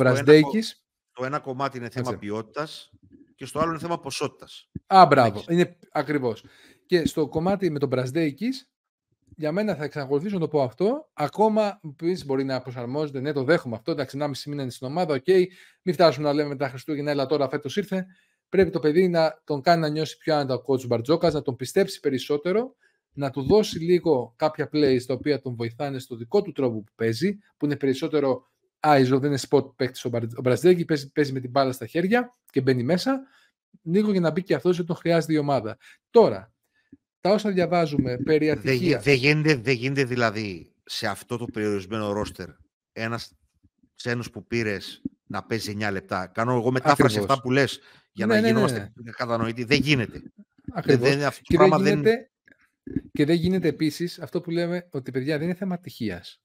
Το ένα κομμάτι είναι θέμα ποιότητας και στο άλλο είναι θέμα ποσότητας. Α, μπράβο. Είναι ακριβώς. Και στο κομμάτι με τον Μπραζδέικης, για μένα θα εξακολουθήσω να το πω αυτό. Ακόμα πει μπορεί να προσαρμόζεται, ναι, το δέχομαι αυτό. Εντάξει, 1,5 μήνα είναι στην ομάδα, ok. Okay. Μην φτάσουμε να λέμε μετά Χριστούγεννα, αλλά τώρα φέτος ήρθε. Πρέπει το παιδί να τον κάνει να νιώσει πιο άνετα ο coach Μπαρτζόκας, να τον πιστέψει περισσότερο, να του δώσει λίγο κάποια plays τα οποία τον βοηθάνε στο δικό του τρόπο που παίζει, που είναι περισσότερο Άιζο, δεν είναι spot παίκτης ο Μπραζδέκη, παίζει, παίζει με την μπάλα στα χέρια και μπαίνει μέσα. Λίγο για να μπει και αυτός, γιατί τον χρειάζεται η ομάδα. Τώρα, τα όσα διαβάζουμε περί ατυχίας... Δεν γίνεται, δε γίνεται δηλαδή σε αυτό το περιορισμένο ρόστερ ένας ξένος που πήρες να παίζει 9 λεπτά. Κάνω εγώ μετάφραση αυτά που λες για ναι, να ναι, ναι, ναι. κατανοητοί. Δεν γίνεται. Ακριβώς. Δεν, αυτό και, δεν γίνεται, δεν... και δεν γίνεται επίσης αυτό που λέμε ότι παιδιά δεν είναι θέμα ατυχίας.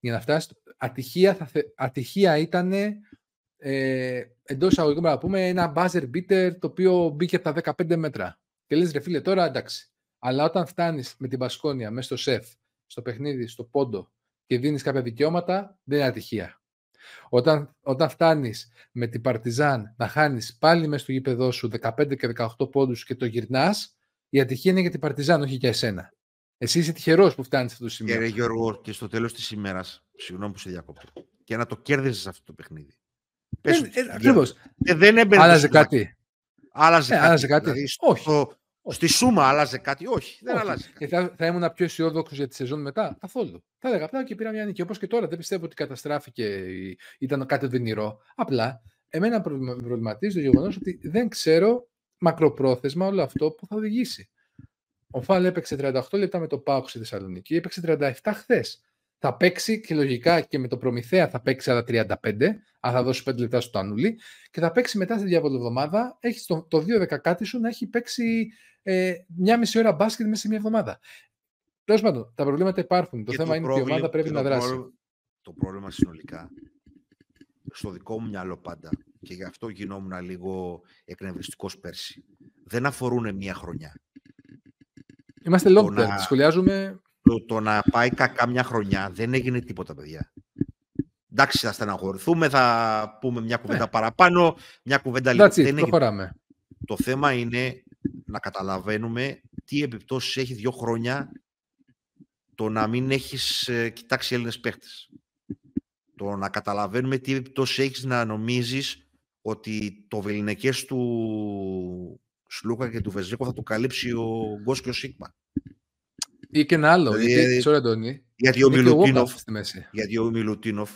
Για να φτάσεις. Ατυχία, θα θε... ατυχία ήταν ε, εντός εισαγωγικών να πούμε ένα buzzer beater το οποίο μπήκε από τα 15 μέτρα. Και λες ρε φίλε τώρα εντάξει. Αλλά όταν φτάνεις με την Πασκόνια μέσα στο σεφ, στο παιχνίδι, στο πόντο και δίνεις κάποια δικαιώματα, δεν είναι ατυχία. Όταν, όταν φτάνεις με την Παρτιζάν να χάνεις πάλι μέσα στο γήπεδό σου 15 και 18 πόντους και το γυρνάς, η ατυχία είναι για την Παρτιζάν, όχι για εσένα. Εσύ είσαι τυχερός που φτάνεις σε αυτό το σημείο. Κύριε Γιώργο, και στο τέλος της ημέρας, συγγνώμη που σε διακόπτω, και να το κέρδιζες αυτό το παιχνίδι. Πες, ε, ε, Ακριβώς. Ε, δεν έμπαινε. Άλλαζε κάτι. Άλλαζε ε, κάτι. Άλλαζε κάτι. Δηλαδή, όχι. Στο, στη σούμα άλλαζε κάτι; Όχι, δεν όχι. άλλαζε κάτι. Και θα, θα ήμουν πιο αισιόδοξο για τη σεζόν μετά; Καθόλου. Θα έλεγα απλά και πήρα μια νίκη. Όπως και τώρα δεν πιστεύω ότι καταστράφηκε, ήταν κάτι οδυνηρό. Απλά εμένα προβληματίζει το γεγονός ότι δεν ξέρω μακροπρόθεσμα όλο αυτό που θα οδηγήσει. Ο Φάλ έπαιξε 38 λεπτά με το Πάουκ στη Θεσσαλονίκη, έπαιξε 37 χθες. Θα παίξει και λογικά και με το Προμηθέα θα παίξει άλλα 35, αν θα δώσει 5 λεπτά στο Τανούλη, και θα παίξει μετά στη διάβολη εβδομάδα. Έχει το, το 2-10 κάτι σου να έχει παίξει ε, μια μισή ώρα μπάσκετ μέσα σε μια εβδομάδα. Τέλος πάντων, τα προβλήματα υπάρχουν. Το θέμα είναι ότι η ομάδα πρέπει να δράσει. Πρόβλημα, το πρόβλημα συνολικά, στο δικό μου μυαλό πάντα, και γι' αυτό γινόμουν λίγο εκνευριστικός πέρσι, δεν αφορούν μία χρονιά. Είμαστε long term. Να... Σχολιάζουμε. Το, το, να πάει κακά μια χρονιά δεν έγινε τίποτα, παιδιά. Εντάξει, θα στεναχωρηθούμε, θα πούμε μια κουβέντα yeah. παραπάνω, μια κουβέντα λίγο. Δεν προχωράμε. Το θέμα είναι να καταλαβαίνουμε τι επιπτώσεις έχει δύο χρόνια το να μην έχεις ε, κοιτάξει Έλληνες παίχτες. Το να καταλαβαίνουμε τι επιπτώσεις έχεις να νομίζεις ότι το βεληνικές του Σλούκα και του Βεζέκο θα το καλύψει ο Γκος και ο Σίγμα. Ή και ένα άλλο. Δηλαδή, γιατί, sorry, Αντώνη, γιατί, ο Μιλουτίνοφ, γιατί ο Μιλουτίνοφ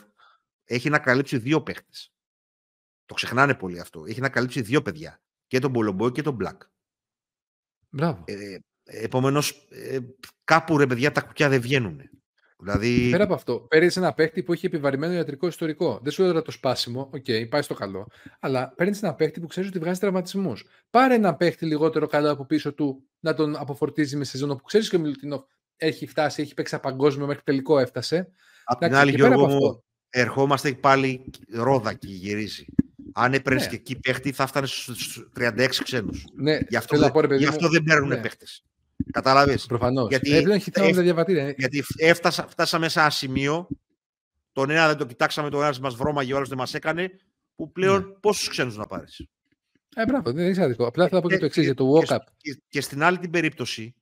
έχει να καλύψει δύο παίχτες. Το ξεχνάνε πολύ αυτό. Έχει να καλύψει δύο παιδιά. Και τον Μπολομπόη και τον Μπλακ. Μπράβο. Ε, Επομένως, ε, κάπου ρε παιδιά τα κουκιά δεν βγαίνουν. Δηλαδή... Πέρα από αυτό, παίρνεις ένα παίχτη που έχει επιβαρημένο ιατρικό ιστορικό. Δεν σου έδωσα το σπάσιμο, ok, okay, πάει στο καλό. Αλλά παίρνεις ένα παίχτη που ξέρεις ότι βγάζει τραυματισμούς. Πάρε ένα παίχτη λιγότερο καλό από πίσω του να τον αποφορτίζει με σεζόν που ξέρεις και ο Μιλουτινόφ έχει φτάσει, έχει παίξει παγκόσμιο μέχρι τελικό έφτασε. Απ' την άλλη, Γιώργο μου, ερχόμαστε πάλι ρόδα και γυρίζει. Αν έπαιρνες ναι. και εκεί παίχτη, θα φτάνει στους 36 ξένους. Ναι, γι' αυτό, δεν, πω, γι αυτό δεν παίρνουν ναι. παίχτε. Καταλαβες. Προφανώς. Γιατί, ε, διαβατήρια. γιατί έφτασα, φτάσαμε σε ένα σημείο, τον ένα δεν το κοιτάξαμε, τον ένας μας βρώμαγε, ο άλλος δεν μας έκανε, που πλέον ναι. πόσους ξένους να πάρεις; Ε, μπράβο, δεν είναι άδικο. Απλά θα πω και, το εξής για το walk-up. Και, και, στην άλλη την περίπτωση,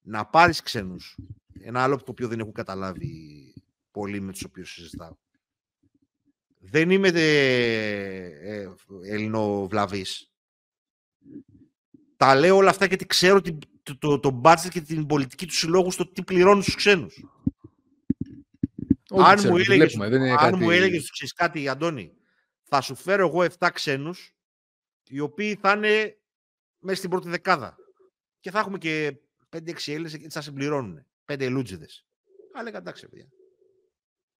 να πάρεις ξένους. Ένα άλλο το οποίο δεν έχω καταλάβει πολύ με τους οποίους συζητάω. Δεν είμαι ε, ε, Ελληνοβλαβής. Τα λέω όλα αυτά γιατί ξέρω την, το, το, το budget και την πολιτική τους συλλόγους στο τι πληρώνουν στους ξένους. αν μου έλεγες, αν κάτι... μου έλεγες ξέρεις κάτι, Αντώνη, θα σου φέρω εγώ 7 ξένους, οι οποίοι θα είναι μέσα στην πρώτη δεκάδα. Και θα έχουμε και 5-6 Έλληνες και θα συμπληρώνουν. 5 λούτζιδες. Αλλά εντάξει, παιδιά.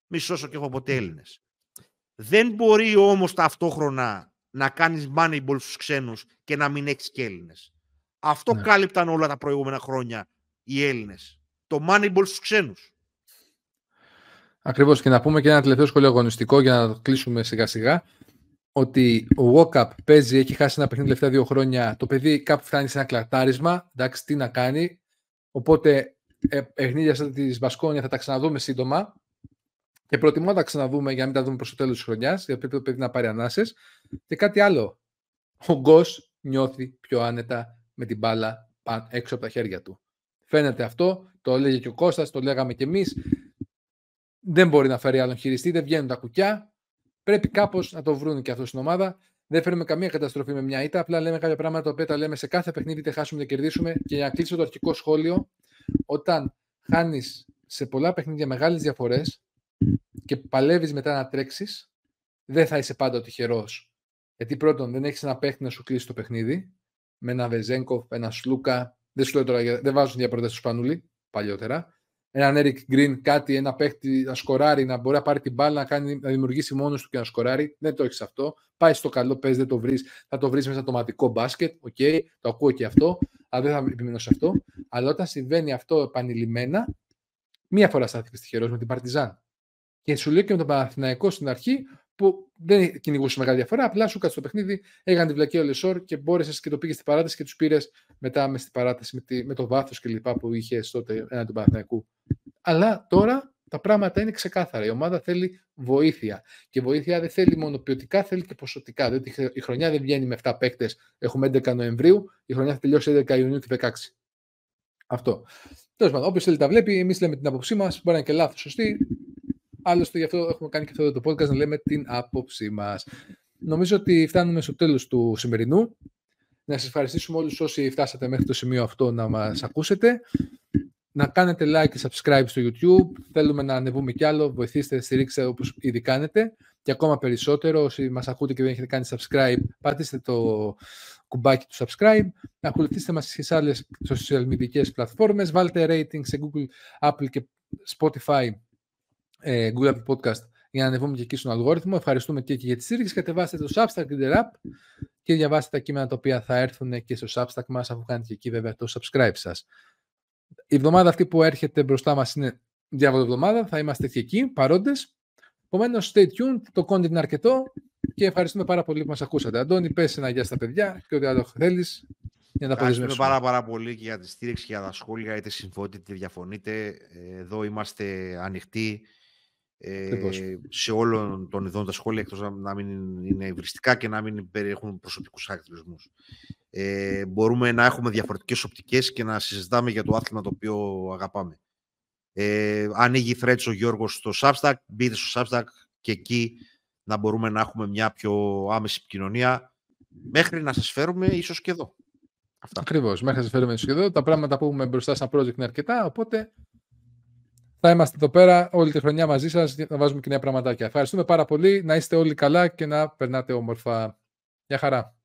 Μη σώσω και έχω ποτέ Έλληνες. Δεν μπορεί όμως ταυτόχρονα να κάνεις moneyball στους ξένους και να μην έχεις και Έλληνες. Αυτό ναι. κάλυπταν όλα τα προηγούμενα χρόνια οι Έλληνες. Το moneyball στους ξένους. Ακριβώς και να πούμε και ένα τελευταίο σχολείο αγωνιστικό για να το κλείσουμε σιγά σιγά ότι ο Walkup παίζει, έχει χάσει ένα παιχνίδι τελευταία δύο χρόνια. Το παιδί κάπου φτάνει σε ένα κλατάρισμα. Εντάξει, τι να κάνει. Οπότε ε, παιχνίδια σαν της Μπασκόνια θα τα ξαναδούμε σύντομα. Και προτιμώ να τα ξαναδούμε για να μην τα δούμε προς το τέλος της χρονιάς, γιατί πρέπει το παιδί να πάρει ανάσες. Και κάτι άλλο. Ο Γκος νιώθει πιο άνετα με την μπάλα έξω από τα χέρια του. Φαίνεται αυτό, το έλεγε και ο Κώστας, το λέγαμε και εμείς. Δεν μπορεί να φέρει άλλον χειριστή, δεν βγαίνουν τα κουκιά. Πρέπει κάπως να το βρουν και αυτό στην ομάδα. Δεν φέρουμε καμία καταστροφή με μια ήττα. Απλά λέμε κάποια πράγματα τα οποία τα λέμε σε κάθε παιχνίδι, είτε χάσουμε είτε κερδίσουμε. Και για να κλείσω το αρχικό σχόλιο, όταν χάνεις σε πολλά παιχνίδια μεγάλες διαφορές και παλεύεις μετά να τρέξεις, δεν θα είσαι πάντα τυχερός. Γιατί πρώτον, δεν έχεις ένα παίχτη να σου κλείσει το παιχνίδι με ένα Βεζέγκοφ, ένα Σλούκα, Δεν σου λέω τώρα, δεν βάζουν για πρόταση του Σπανούλη παλιότερα. Έναν Eric Green, κάτι, ένα παίχτη να σκοράρει, να μπορεί να πάρει την μπάλα, να, κάνει, να δημιουργήσει μόνος του και να σκοράρει. Δεν το έχεις αυτό. Πάει στο καλό, παίζει, δεν το βρεις. Θα το βρεις μέσα στο ομαδικό μπάσκετ. Ok, okay, το ακούω και αυτό. Αλλά δεν θα επιμείνω σε αυτό. Αλλά όταν συμβαίνει αυτό επανειλημμένα, μία φορά στάθηκε τυχερό με την Παρτιζάν. Και σου λέω και με τον Παναθηναϊκό στην αρχή, που δεν κυνηγούσε μεγάλη διαφορά. Απλά σου κάτσε το παιχνίδι, έκανε τη βλακία ο Λεσόρ και μπόρεσες και το πήγες στην παράταση και τους πήρες μετά μες στην παράταση με, τη, με το βάθος κλπ. που είχες τότε έναν του Παναθηναϊκού. Αλλά τώρα τα πράγματα είναι ξεκάθαρα. Η ομάδα θέλει βοήθεια. Και βοήθεια δεν θέλει μόνο ποιοτικά, θέλει και ποσοτικά. Διότι η χρονιά δεν βγαίνει με 7 παίκτες. Έχουμε 11 Νοεμβρίου, η χρονιά θα τελειώσει 11 Ιουνίου και 16. Αυτό. Τέλος πάντων, όποιος θέλει τα βλέπει, εμείς λέμε την άποψή μας. Μπορεί να είναι και λάθος, σωστή. Άλλωστε, γι' αυτό έχουμε κάνει και αυτό το podcast να λέμε την άποψή μας. Νομίζω ότι φτάνουμε στο τέλος του σημερινού. Να σας ευχαριστήσουμε όλους όσοι φτάσατε μέχρι το σημείο αυτό να μας ακούσετε. Να κάνετε like και subscribe στο YouTube. Θέλουμε να ανεβούμε κι άλλο. Βοηθήστε, στηρίξτε όπως ήδη κάνετε. Και ακόμα περισσότερο, όσοι μας ακούτε και δεν έχετε κάνει subscribe, πατήστε το κουμπάκι του subscribe. Να ακολουθήσετε μας στις άλλες social media πλατφόρμες. Βάλτε rating σε Google, Apple και Spotify ε, Google Podcast για να ανεβούμε και εκεί στον αλγόριθμο. Ευχαριστούμε και, και για τη στήριξη. Κατεβάστε το Substack Reader App και διαβάστε τα κείμενα τα οποία θα έρθουν και στο Substack μας αφού κάνετε και εκεί βέβαια το subscribe σας. Η εβδομάδα αυτή που έρχεται μπροστά μας είναι διάβολο εβδομάδα. Θα είμαστε και εκεί παρόντες. Επομένως, stay tuned. Το content είναι αρκετό και ευχαριστούμε πάρα πολύ που μας ακούσατε. Αντώνη, πες ένα γεια στα παιδιά και ό,τι άλλο θέλεις για να Ευχαριστούμε πάρα, πάρα πολύ και για τη στήριξη και για τα σχόλια, είτε συμφωνείτε είτε διαφωνείτε. Εδώ είμαστε ανοιχτοί ε, σε όλων των ειδών τα σχόλια, εκτός να μην είναι υβριστικά και να μην περιέχουν προσωπικούς χαρακτηρισμούς. Ε, μπορούμε να έχουμε διαφορετικές οπτικές και να συζητάμε για το άθλημα το οποίο αγαπάμε. Ε, ανοίγει threads ο Γιώργος στο Substack, μπείτε στο Substack και εκεί να μπορούμε να έχουμε μια πιο άμεση επικοινωνία μέχρι να σας φέρουμε ίσως και εδώ. Αυτά. Ακριβώς, μέχρι να σας φέρουμε ίσως και εδώ. Τα πράγματα που έχουμε μπροστά σαν project είναι αρκετά, οπότε θα είμαστε εδώ πέρα όλη τη χρονιά μαζί σας για να βάζουμε και νέα πραγματάκια. Ευχαριστούμε πάρα πολύ. Να είστε όλοι καλά και να περνάτε όμορφα. Γεια χαρά.